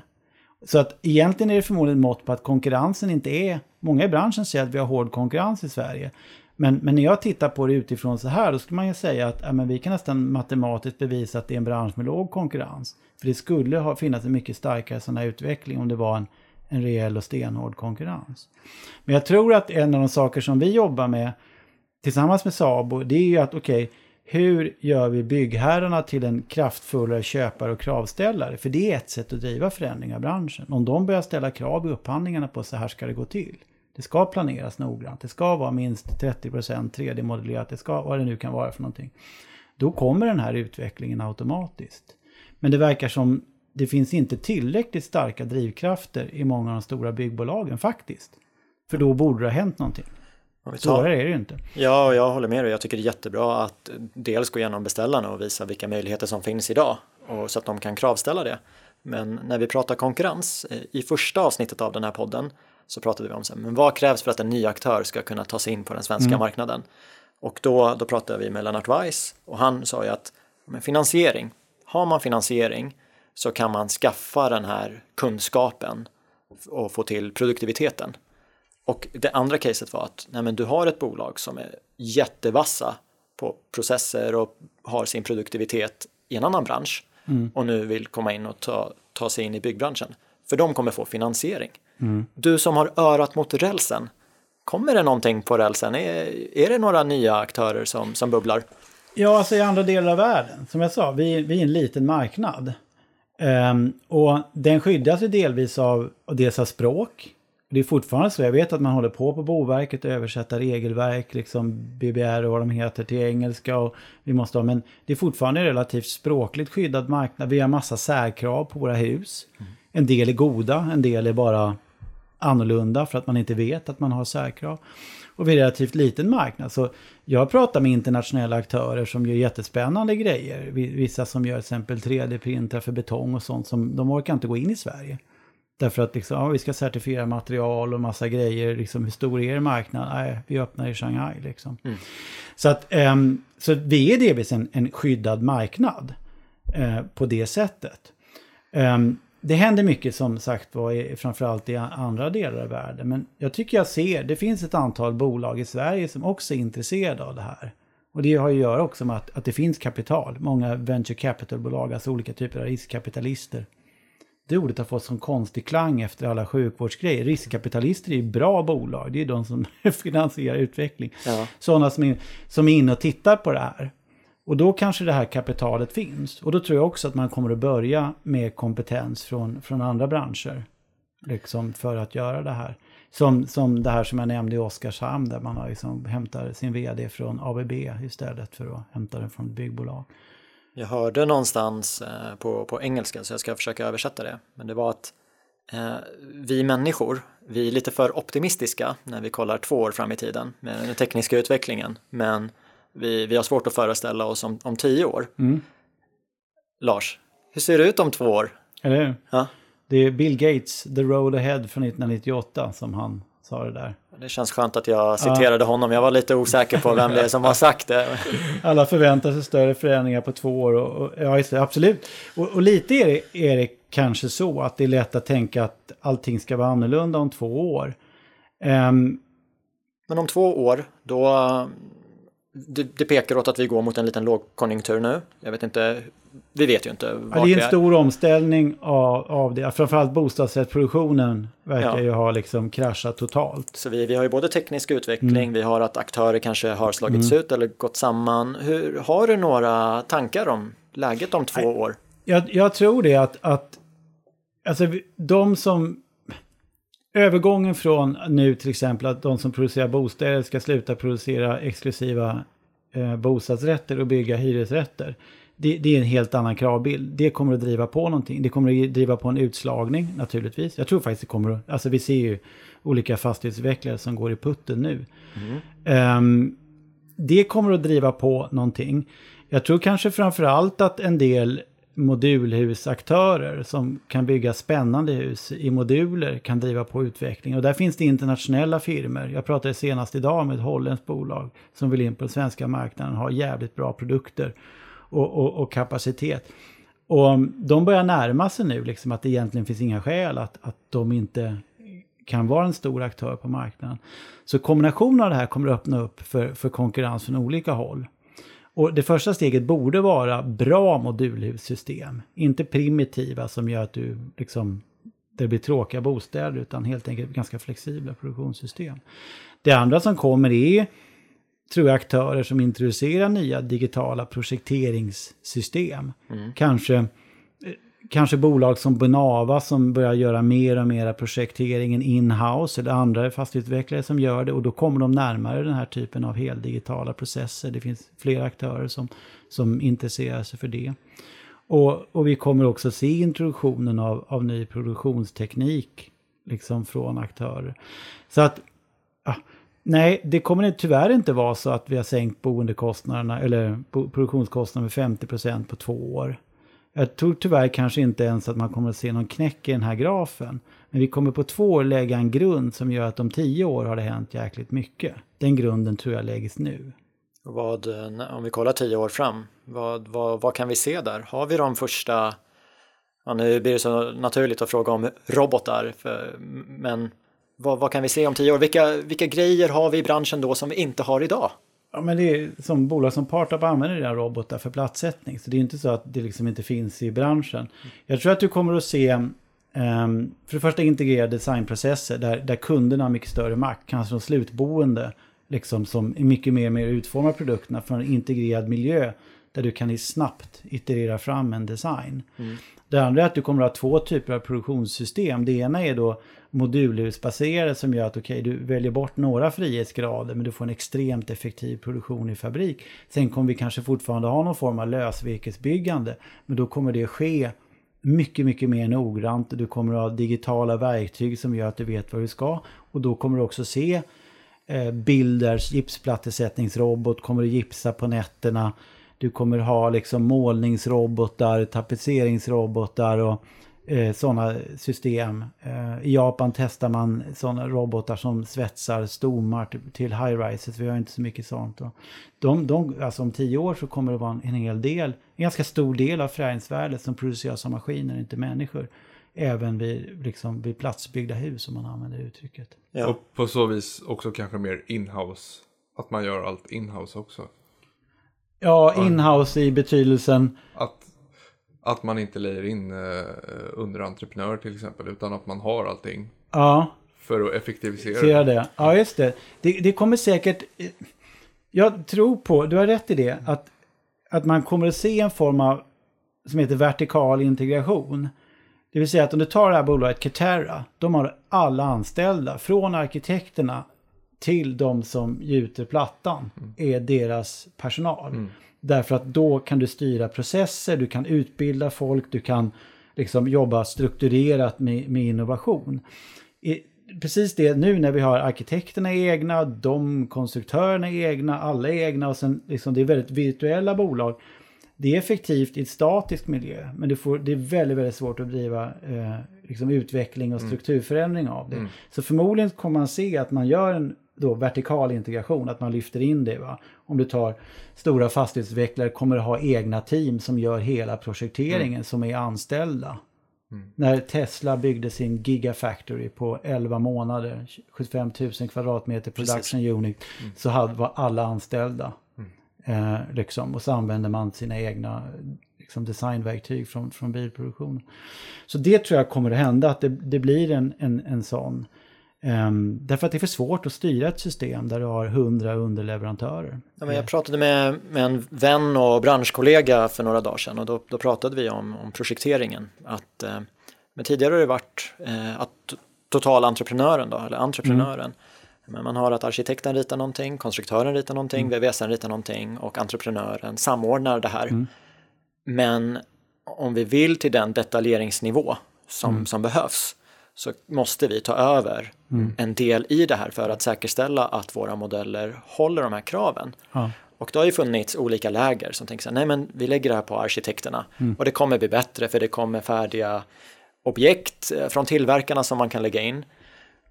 Så att egentligen är det förmodligen mått på att konkurrensen inte är, många i branschen säger att vi har hård konkurrens i Sverige. Men, men när jag tittar på det utifrån så här, då skulle man ju säga att ja, men vi kan nästan matematiskt bevisa att det är en bransch med låg konkurrens. För det skulle ha finnas en mycket starkare sån här utveckling om det var en, en rejäl och stenhård konkurrens. Men jag tror att en av de saker som vi jobbar med tillsammans med Sabo, det är ju att okej, okay, hur gör vi byggherrarna till en kraftfullare köpare och kravställare? För det är ett sätt att driva förändringar i branschen. Om de börjar ställa krav i upphandlingarna på så här ska det gå till. Det ska planeras noggrant. Det ska vara minst 30% 3D-modellerat. Det ska vad det nu kan vara för någonting. Då kommer den här utvecklingen automatiskt. Men det verkar som det finns inte tillräckligt starka drivkrafter i många av de stora byggbolagen faktiskt. För då borde det ha hänt någonting. Svårare är det ju inte. Ja, jag håller med dig. Jag tycker det är jättebra att dels gå igenom beställarna och visa vilka möjligheter som finns idag och så att de kan kravställa det. Men när vi pratar konkurrens, eh, i första avsnittet av den här podden så pratade vi om så här, men vad krävs för att en ny aktör ska kunna ta sig in på den svenska mm. marknaden? Och då, då pratade vi med Lennart Weiss och han sa ju att med finansiering, har man finansiering så kan man skaffa den här kunskapen och få till produktiviteten. Och det andra caset var att nej du har ett bolag som är jättevassa på processer och har sin produktivitet i en annan bransch mm. och nu vill komma in och ta, ta sig in i byggbranschen. För de kommer få finansiering. Mm. Du som har örat mot rälsen, kommer det någonting på rälsen? Är, är det några nya aktörer som, som bubblar? Ja, alltså i andra delar av världen. Som jag sa, vi, vi är en liten marknad. Um, och den skyddas ju delvis av, dels av språk. Det är fortfarande så, jag vet att man håller på på Boverket att översätta regelverk, liksom BBR och vad de heter till engelska. Och vi måste ha, men det är fortfarande en relativt språkligt skyddad marknad. Vi har massa särkrav på våra hus. Mm. En del är goda, en del är bara annorlunda för att man inte vet att man har särkrav. Och vi är en relativt liten marknad. Så jag pratar med internationella aktörer som gör jättespännande grejer. Vissa som gör till exempel 3D-printar för betong och sånt som de orkar inte gå in i Sverige. Därför att liksom, ja, vi ska certifiera material och massa grejer. Liksom, hur stor är marknaden? Nej, vi öppnar i Shanghai. Liksom. Mm. Så, att, um, så vi är delvis en, en skyddad marknad uh, på det sättet. Um, det händer mycket som sagt var, framförallt i andra delar av världen. Men jag tycker jag ser, det finns ett antal bolag i Sverige som också är intresserade av det här. Och det har att göra också med att, att det finns kapital. Många venture capital-bolag, alltså olika typer av riskkapitalister. Det ordet har fått sån konstig klang efter alla sjukvårdsgrejer. Riskkapitalister är ju bra bolag, det är de som finansierar utveckling. Ja. Sådana som är, som är inne och tittar på det här. Och då kanske det här kapitalet finns. Och då tror jag också att man kommer att börja med kompetens från, från andra branscher. Liksom för att göra det här. Som, som det här som jag nämnde i Oskarshamn där man har liksom hämtar sin vd från ABB istället för att hämta den från ett byggbolag. Jag hörde någonstans eh, på, på engelska så jag ska försöka översätta det. Men det var att eh, vi människor, vi är lite för optimistiska när vi kollar två år fram i tiden med den tekniska utvecklingen. Men vi, vi har svårt att föreställa oss om, om tio år. Mm. Lars, hur ser det ut om två år? Eller hur? Ja. Det är Bill Gates, The Road Ahead från 1998 som han sa det där. Det känns skönt att jag citerade ja. honom. Jag var lite osäker på vem det är som har sagt det. Alla förväntar sig större förändringar på två år. Och, och ja, det, absolut. Och, och, lite är det, är det kanske så att det är lätt att tänka att allting ska vara annorlunda om två år. Um, Men om två år, då det, det, pekar åt att vi går mot en liten lågkonjunktur nu. Jag vet inte, vi vet ju inte. Ja, det är en stor omställning av, av det. Framförallt bostadsrättsproduktionen verkar ja. ju ha liksom kraschat totalt. Så vi, vi har ju både teknisk utveckling, mm. vi har att aktörer kanske har slagits mm. ut eller gått samman. Hur, har du några tankar om läget om två Nej, år? Jag, jag, tror det att, att alltså, de som Övergången från nu till exempel att de som producerar bostäder ska sluta producera exklusiva eh, bostadsrätter och bygga hyresrätter. Det, det, är en helt annan kravbild. Det kommer att driva på någonting. Det kommer att driva på en utslagning naturligtvis. Jag tror faktiskt det kommer att, alltså vi ser ju olika fastighetsutvecklare som går i putten nu. Mm. Um, det kommer att driva på någonting. Jag tror kanske framför allt att en del modulhusaktörer som kan bygga spännande hus i moduler kan driva på utveckling. Och där finns det internationella firmer. Jag pratade senast idag med ett holländskt bolag som vill in på den svenska marknaden och har jävligt bra produkter och, och, och, kapacitet. Och de börjar närma sig nu liksom att det egentligen finns inga skäl att, att de inte kan vara en stor aktör på marknaden. Så kombinationen av det här kommer att öppna upp för, för konkurrens från olika håll. Och det första steget borde vara bra modulhussystem. Inte primitiva som gör att du liksom, det blir tråkiga bostäder utan helt enkelt ganska flexibla produktionssystem. Det andra som kommer är, tror jag, aktörer som introducerar nya digitala projekteringssystem. Mm. Kanske kanske bolag som Bonava som börjar göra mer och mer projekteringen in-house eller andra fastighetsutvecklare som gör det och då kommer de närmare den här typen av heldigitala processer. Det finns flera aktörer som, som intresserar sig för det. Och, och vi kommer också se introduktionen av, av ny produktionsteknik liksom från aktörer. Så att, ja, nej, det kommer tyvärr inte vara så att vi har sänkt boendekostnaderna eller produktionskostnaderna med 50% på två år. Jag tror tyvärr kanske inte ens att man kommer att se någon knäck i den här grafen. Men vi kommer på två år lägga en grund som gör att om tio år har det hänt jäkligt mycket. Den grunden tror jag läggs nu. Vad, eh, om vi kollar tio år fram, vad, vad, vad kan vi se där? Har vi de första, ja, nu blir det så naturligt att fråga om robotar, för, men vad, vad, kan vi se om tio år? Vilka, vilka grejer har vi i branschen då som vi inte har idag? Ja, men det är som bolag som Partup använder redan robotar för platssättning. Så det är inte så att det liksom inte finns i branschen. Jag tror att du kommer att se um, för det första integrerade designprocesser där, där kunderna har mycket större makt. Kanske de slutboende liksom som mycket mer och mer utformar produkterna för en integrerad miljö. Där du kan snabbt iterera fram en design. Mm. Det andra är att du kommer att ha två typer av produktionssystem. Det ena är då modulhusbaserade som gör att okej, okay, du väljer bort några frihetsgrader men du får en extremt effektiv produktion i fabrik. Sen kommer vi kanske fortfarande ha någon form av lösvirkesbyggande men då kommer det ske mycket, mycket mer noggrant. Du kommer att ha digitala verktyg som gör att du vet vad du ska och då kommer du också se eh, Bilders gipsplattesättningsrobot kommer att gipsa på nätterna. Du kommer ha liksom målningsrobotar, tapetseringsrobotar och eh, sådana system. Eh, I Japan testar man sådana robotar som svetsar stommar till, till high-rises. Vi har inte så mycket sånt. Och de, de, alltså om tio år så kommer det vara en, en hel del, en ganska stor del av förädlingsvärdet som produceras av maskiner, inte människor. Även vid, liksom, vid platsbyggda hus om man använder uttrycket. Ja. Och på så vis också kanske mer inhouse. Att man gör allt inhouse också. Ja, inhouse i betydelsen... Att att man inte lejer in eh, underentreprenörer till exempel, utan att man har allting. Ja. För att effektivisera Ser det. Ja, just det. det. Det kommer säkert... Jag tror på, du har rätt i det, att, att man kommer att se en form av som heter vertikal integration. Det vill säga att om du tar det här bolaget Caterra, de har alla anställda, från arkitekterna till de som gjuter plattan, mm. är deras personal. Mm. Därför att då kan du styra processer, du kan utbilda folk, du kan liksom jobba strukturerat med, med innovation. I, precis det nu när vi har arkitekterna egna, de konstruktörerna är egna, alla är egna och sen liksom det är väldigt virtuella bolag. Det är effektivt i ett statisk miljö men det, får, det är väldigt, väldigt svårt att driva eh, liksom utveckling och mm. strukturförändring av det. Mm. Så förmodligen kommer man se att man gör en då vertikal integration, att man lyfter in det. Va? Om du tar stora fastighetsutvecklare kommer att ha egna team som gör hela projekteringen mm. som är anställda. Mm. När Tesla byggde sin Gigafactory på 11 månader, 75 000 kvadratmeter production Precis. unit, mm. så hade, var alla anställda. Mm. Eh, liksom, och så använde man sina egna liksom, designverktyg från, från bilproduktionen. Så det tror jag kommer att hända, att det, det blir en, en, en sån Um, därför att det är för svårt att styra ett system där du har hundra underleverantörer. Ja, men jag pratade med, med en vän och branschkollega för några dagar sedan och då, då pratade vi om, om projekteringen. Att, eh, men tidigare har det varit eh, att totalentreprenören då, eller entreprenören. Mm. Men man har att arkitekten ritar någonting, konstruktören ritar någonting, mm. VVSen ritar någonting och entreprenören samordnar det här. Mm. Men om vi vill till den detaljeringsnivå som, mm. som behövs så måste vi ta över mm. en del i det här för att säkerställa att våra modeller håller de här kraven. Ja. Och det har ju funnits olika läger som tänker så här, nej men vi lägger det här på arkitekterna mm. och det kommer bli bättre för det kommer färdiga objekt eh, från tillverkarna som man kan lägga in.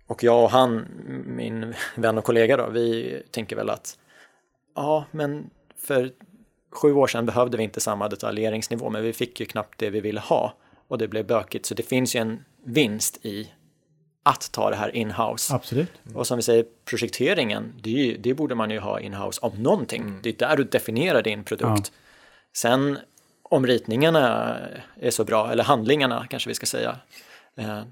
Och jag och han, min vän och kollega då, vi tänker väl att ja, men för sju år sedan behövde vi inte samma detaljeringsnivå, men vi fick ju knappt det vi ville ha och det blev bökigt. Så det finns ju en vinst i att ta det här in-house. Absolut. Mm. Och som vi säger, projekteringen, det, det borde man ju ha in-house om någonting. Mm. Det är där du definierar din produkt. Ja. Sen om ritningarna är så bra, eller handlingarna kanske vi ska säga, eh,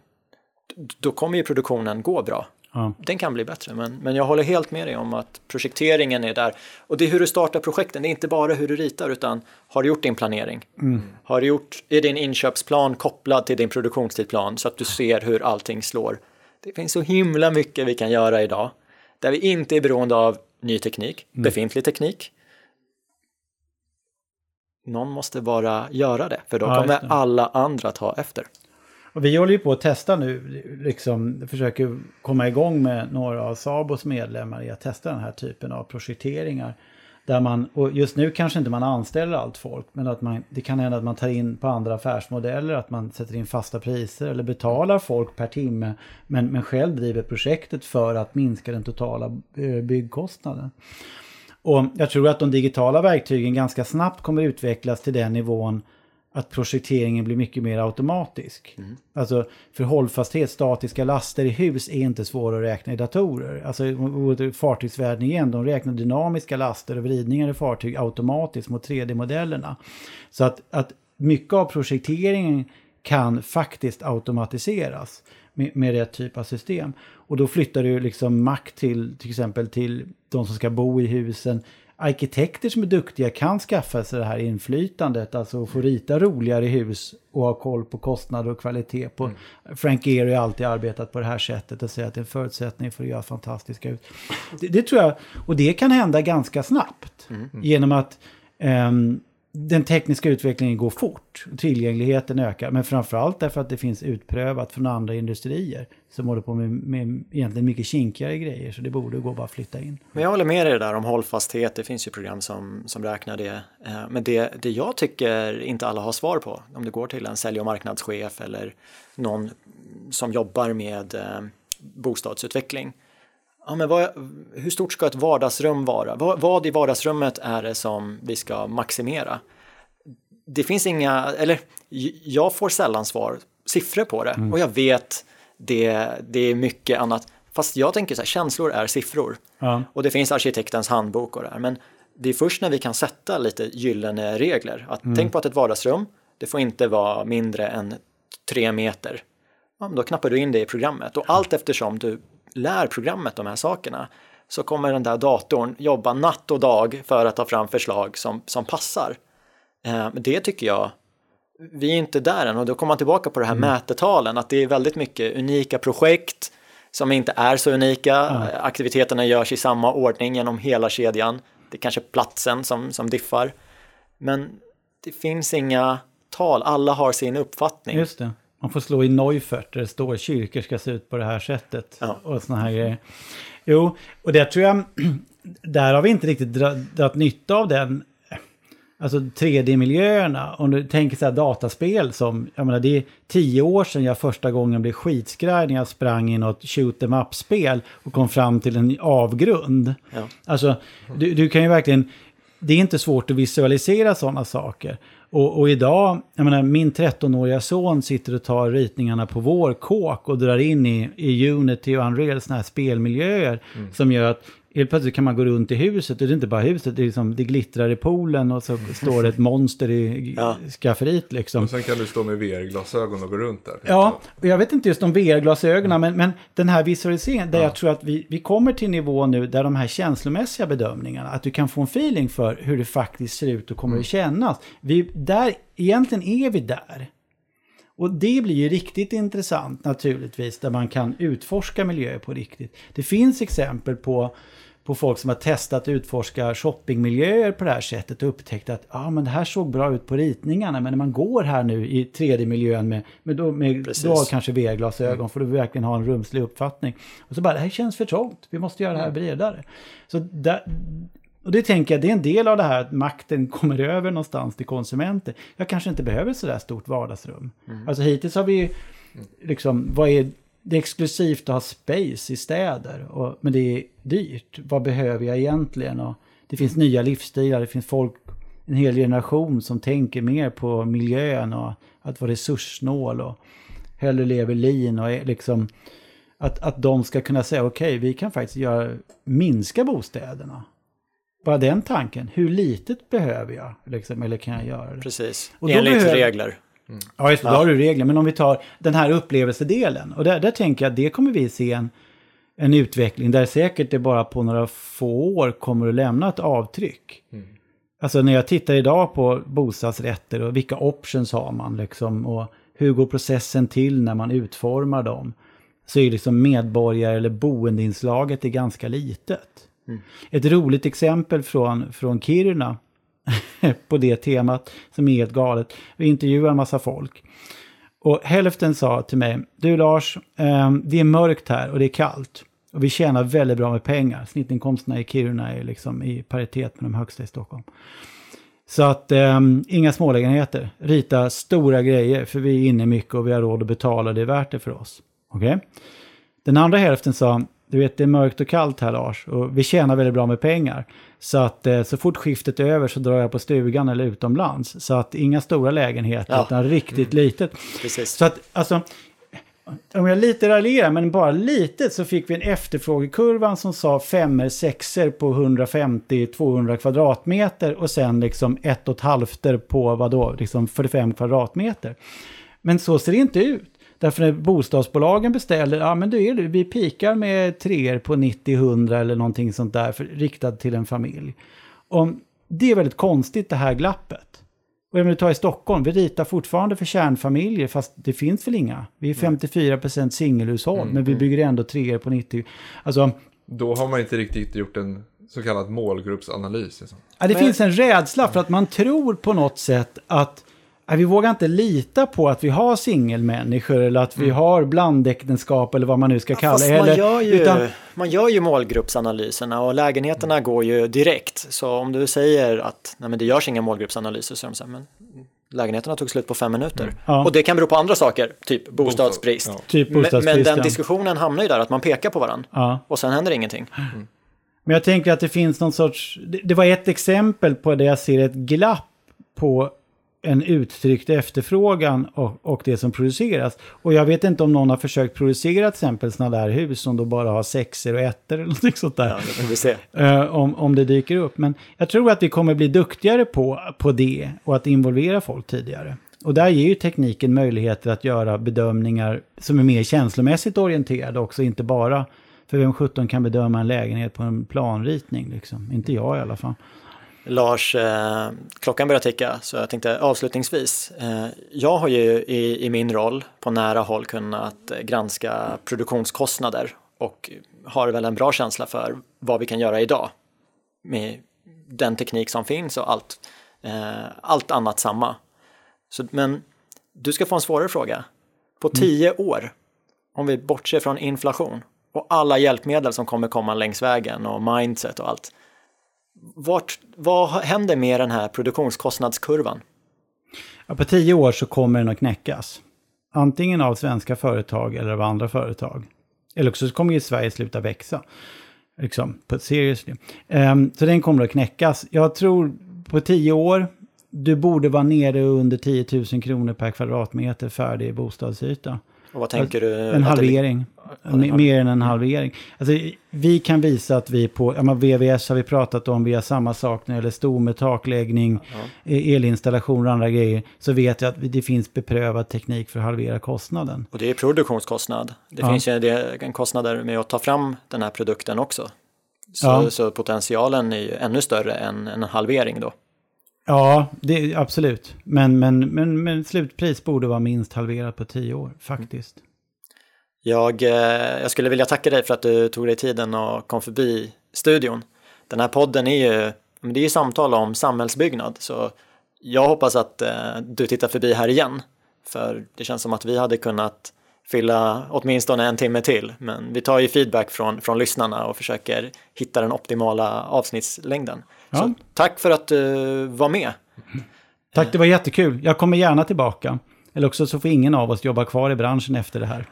då kommer ju produktionen gå bra. Ja. Den kan bli bättre, men, men jag håller helt med dig om att projekteringen är där. Och det är hur du startar projekten, det är inte bara hur du ritar, utan har du gjort din planering? Mm. Har du gjort, är din inköpsplan kopplad till din produktionstidplan så att du ser hur allting slår? Det finns så himla mycket vi kan göra idag, där vi inte är beroende av ny teknik, mm. befintlig teknik. Någon måste bara göra det, för då ja, kommer alla andra ta efter. Och vi håller ju på att testa nu, liksom försöker komma igång med några av Sabos medlemmar i att testa den här typen av projekteringar. Där man, och just nu kanske inte man anställer allt folk, men att man, det kan hända att man tar in på andra affärsmodeller, att man sätter in fasta priser eller betalar folk per timme, men, men själv driver projektet för att minska den totala eh, byggkostnaden. Och jag tror att de digitala verktygen ganska snabbt kommer utvecklas till den nivån att projekteringen blir mycket mer automatisk. Mm. Alltså för hållfasthet, statiska laster i hus är inte svåra att räkna i datorer. Alltså fartygsvärlden igen, de räknar dynamiska laster och vridningar i fartyg automatiskt mot 3D-modellerna. Så att, att mycket av projekteringen kan faktiskt automatiseras med, med rätt typ av system. Och då flyttar du liksom makt till till exempel till de som ska bo i husen arkitekter som är duktiga kan skaffa sig det här inflytandet, alltså få rita roligare hus och ha koll på kostnader och kvalitet. På. Mm. Frank Gehry har alltid arbetat på det här sättet och säger att det är en förutsättning för att göra fantastiska hus. Det, det tror jag, och det kan hända ganska snabbt mm. genom att um, den tekniska utvecklingen går fort. Tillgängligheten ökar. Men framförallt därför att det finns utprövat från andra industrier. Som håller på med, med egentligen mycket kinkigare grejer. Så det borde gå bara att flytta in. Men jag håller med dig där om hållfasthet. Det finns ju program som, som räknar det. Eh, men det, det jag tycker inte alla har svar på. Om du går till en sälj och marknadschef eller någon som jobbar med eh, bostadsutveckling ja, men vad, hur stort ska ett vardagsrum vara? Vad, vad, i vardagsrummet är det som vi ska maximera? Det finns inga, eller jag får sällan svar, siffror på det mm. och jag vet det, det är mycket annat. Fast jag tänker så här, känslor är siffror. Ja. Och det finns arkitektens handbok och det här. Men det är först när vi kan sätta lite gyllene regler. Att mm. Tänk på att ett vardagsrum, det får inte vara mindre än tre meter. Ja, då knappar du in det i programmet och allt eftersom du lär programmet de här sakerna så kommer den där datorn jobba natt och dag för att ta fram förslag som, som passar. Eh, det tycker jag, vi är inte där än och då kommer man tillbaka på det här mm. mätetalen, att det är väldigt mycket unika projekt som inte är så unika. Mm. Aktiviteterna görs i samma ordning genom hela kedjan. Det är kanske platsen som, som diffar. Men det finns inga tal, alla har sin uppfattning. Just det. Man får slå i Neufert där det står kyrkor ska se ut på det här sättet. Ja. Och såna här grejer. Jo, och det tror jag, där har vi inte riktigt dragit nytta av den. Alltså 3D-miljöerna, om du tänker så här dataspel som, jag menar det är tio år sedan jag första gången blev skitskraj när jag sprang i något shoot em up-spel och kom fram till en avgrund. Ja. Alltså, du, du kan ju verkligen, det är inte svårt att visualisera sådana saker. Och, och, idag, jag menar min 13-åriga son sitter och tar ritningarna på vår kåk och drar in i, i Unity och Unreal sådana här spelmiljöer mm. som gör att Helt plötsligt kan man gå runt i huset och det är inte bara huset, det, är liksom, det glittrar i poolen och så står det ett monster i ja. skafferiet liksom. Och sen kan du stå med VR-glasögon och gå runt där. Ja, och jag vet inte just om VR-glasögonen, mm. men, men den här visualiseringen, där ja. jag tror att vi, vi kommer till nivå nu där de här känslomässiga bedömningarna, att du kan få en feeling för hur det faktiskt ser ut och kommer mm. att kännas. Vi, där, egentligen är vi där. Och det blir ju riktigt intressant naturligtvis, där man kan utforska miljöer på riktigt. Det finns exempel på på folk som har testat att utforska shoppingmiljöer på det här sättet och upptäckt att ah, men det här såg bra ut på ritningarna men när man går här nu i 3D-miljön med, med, då, med då kanske VR-glasögon mm. får du verkligen ha en rumslig uppfattning. Och så bara, det här känns för trångt, vi måste göra det här mm. bredare. Så där, och det tänker jag, det är en del av det här att makten kommer över någonstans till konsumenter. Jag kanske inte behöver så där stort vardagsrum. Mm. Alltså hittills har vi liksom, vad är det är exklusivt att ha space i städer, och, men det är dyrt. Vad behöver jag egentligen? Och det finns nya livsstilar, det finns folk, en hel generation som tänker mer på miljön och att vara resurssnål och hellre lever lean och är liksom att, att de ska kunna säga okej, okay, vi kan faktiskt göra, minska bostäderna. Bara den tanken, hur litet behöver jag? Liksom, eller kan jag göra det? Precis, och enligt behöver, regler. Mm. Ja, just det, då har du regler. Men om vi tar den här upplevelsedelen. Och där, där tänker jag att det kommer vi se en, en utveckling där säkert det bara på några få år kommer att lämna ett avtryck. Mm. Alltså när jag tittar idag på bostadsrätter och vilka options har man liksom och hur går processen till när man utformar dem. Så är liksom medborgare eller boendeinslaget är ganska litet. Mm. Ett roligt exempel från, från Kiruna på det temat som är helt galet. Vi intervjuar en massa folk. Och hälften sa till mig, du Lars, ehm, det är mörkt här och det är kallt. Och vi tjänar väldigt bra med pengar. Snittinkomsterna i Kiruna är liksom i paritet med de högsta i Stockholm. Så att eh, inga smålägenheter. Rita stora grejer för vi är inne mycket och vi har råd att betala. Det är värt det för oss. Okej? Okay? Den andra hälften sa, du vet det är mörkt och kallt här Lars och vi tjänar väldigt bra med pengar. Så att eh, så fort skiftet är över så drar jag på stugan eller utomlands. Så att inga stora lägenheter ja. utan riktigt mm. litet. Precis. Så att alltså, om jag lite raljerar, men bara lite, så fick vi en efterfrågekurva som sa femmer, sexer på 150-200 kvadratmeter och sen liksom ett och ett halvter på vadå, liksom 45 kvadratmeter. Men så ser det inte ut. Därför när bostadsbolagen beställer, ja men det är det, vi pikar med treor på 90-100 eller någonting sånt där för, riktat till en familj. Och det är väldigt konstigt det här glappet. Och jag vill ta i Stockholm, vi ritar fortfarande för kärnfamiljer fast det finns väl inga. Vi är 54% singelhushåll mm, men vi mm. bygger ändå treor på 90. Alltså, Då har man inte riktigt gjort en så kallad målgruppsanalys. Liksom. Ja, det men... finns en rädsla för att man tror på något sätt att vi vågar inte lita på att vi har singelmänniskor eller att vi mm. har blandäktenskap eller vad man nu ska kalla det. Man, gör ju, utan... man gör ju målgruppsanalyserna och lägenheterna mm. går ju direkt. Så om du säger att nej, men det görs inga målgruppsanalyser så är de så här, men lägenheterna tog slut på fem minuter. Mm. Ja. Och det kan bero på andra saker, typ bostadsbrist. Ja. Typ bostadsbrist men, men, den diskussionen hamnar ju där, att man pekar på varandra. Ja. Och sen händer ingenting. Mm. Men jag tänker att det finns någon sorts, det, det var ett exempel på det jag ser ett glapp på en uttryckt efterfrågan och, och, det som produceras. Och jag vet inte om någon har försökt producera till exempel sådana där hus som då bara har sexer och ettor eller något sånt där. Ja, det vi se. Uh, om, om det dyker upp. Men jag tror att vi kommer bli duktigare på, på det och att involvera folk tidigare. Och där ger ju tekniken möjligheter att göra bedömningar som är mer känslomässigt orienterade också, inte bara för vem 17 kan bedöma en lägenhet på en planritning liksom. Inte jag i alla fall. Lars, eh, klockan börjar ticka så jag tänkte avslutningsvis. Eh, jag har ju i, i, min roll på nära håll kunnat granska produktionskostnader och har väl en bra känsla för vad vi kan göra idag med den teknik som finns och allt, eh, allt annat samma. Så, men du ska få en svårare fråga. På mm. tio år, om vi bortser från inflation och alla hjälpmedel som kommer komma längs vägen och mindset och allt vart, vad händer med den här produktionskostnadskurvan? Ja, på tio år så kommer den att knäckas. Antingen av svenska företag eller av andra företag. Eller också så kommer ju Sverige sluta växa. Liksom, på seriously. Um, ehm, så den kommer att knäckas. Jag tror på tio år, du borde vara nere under 10 000 kronor per kvadratmeter färdig bostadsyta. Och vad tänker du? En halvering. En, mer än en halvering. Alltså, vi kan visa att vi på, ja, VVS har vi pratat om, vi har samma sak när det gäller stomme, takläggning, ja. E- elinstallation och andra grejer. Så vet jag att det finns beprövad teknik för att halvera kostnaden. Och det är produktionskostnad. Det ja. finns ju en kostnader med att ta fram den här produkten också. Så, ja. så potentialen är ju ännu större än en halvering då. Ja, det, absolut. Men, men, men, men slutpris borde vara minst halverat på tio år, faktiskt. Jag, eh, jag skulle vilja tacka dig för att du tog dig tiden och kom förbi studion. Den här podden är ju, det är ju samtal om samhällsbyggnad, så jag hoppas att eh, du tittar förbi här igen. För det känns som att vi hade kunnat fylla åtminstone en timme till. Men vi tar ju feedback från, från lyssnarna och försöker hitta den optimala avsnittslängden. Ja. Så tack för att du var med. Tack, det var jättekul. Jag kommer gärna tillbaka. Eller också så får ingen av oss jobba kvar i branschen efter det här.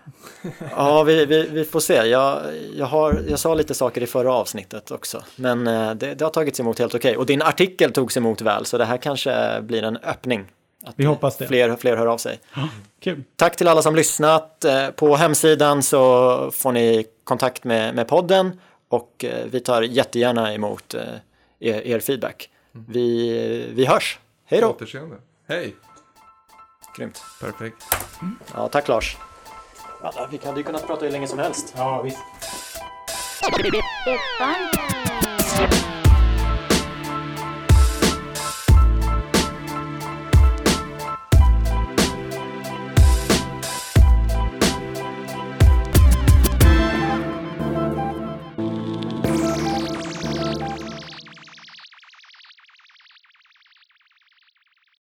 Ja, vi, vi, vi får se. Jag, jag, har, jag sa lite saker i förra avsnittet också. Men eh, det, det har tagits emot helt okej. Och din artikel togs emot väl, så det här kanske blir en öppning. Att vi hoppas det. Fler, fler hör av sig. Ja, kul. Tack till alla som lyssnat. Eh, på hemsidan så får ni kontakt med, med podden och eh, vi tar jättegärna emot er, er feedback. Mm. Vi, vi hörs. Hej då! Återseende. Hej! Grymt. Perfekt. Mm. Ja, tack Lars. Ja, vi hade ju kunnat prata hur länge som helst. Ja, visst.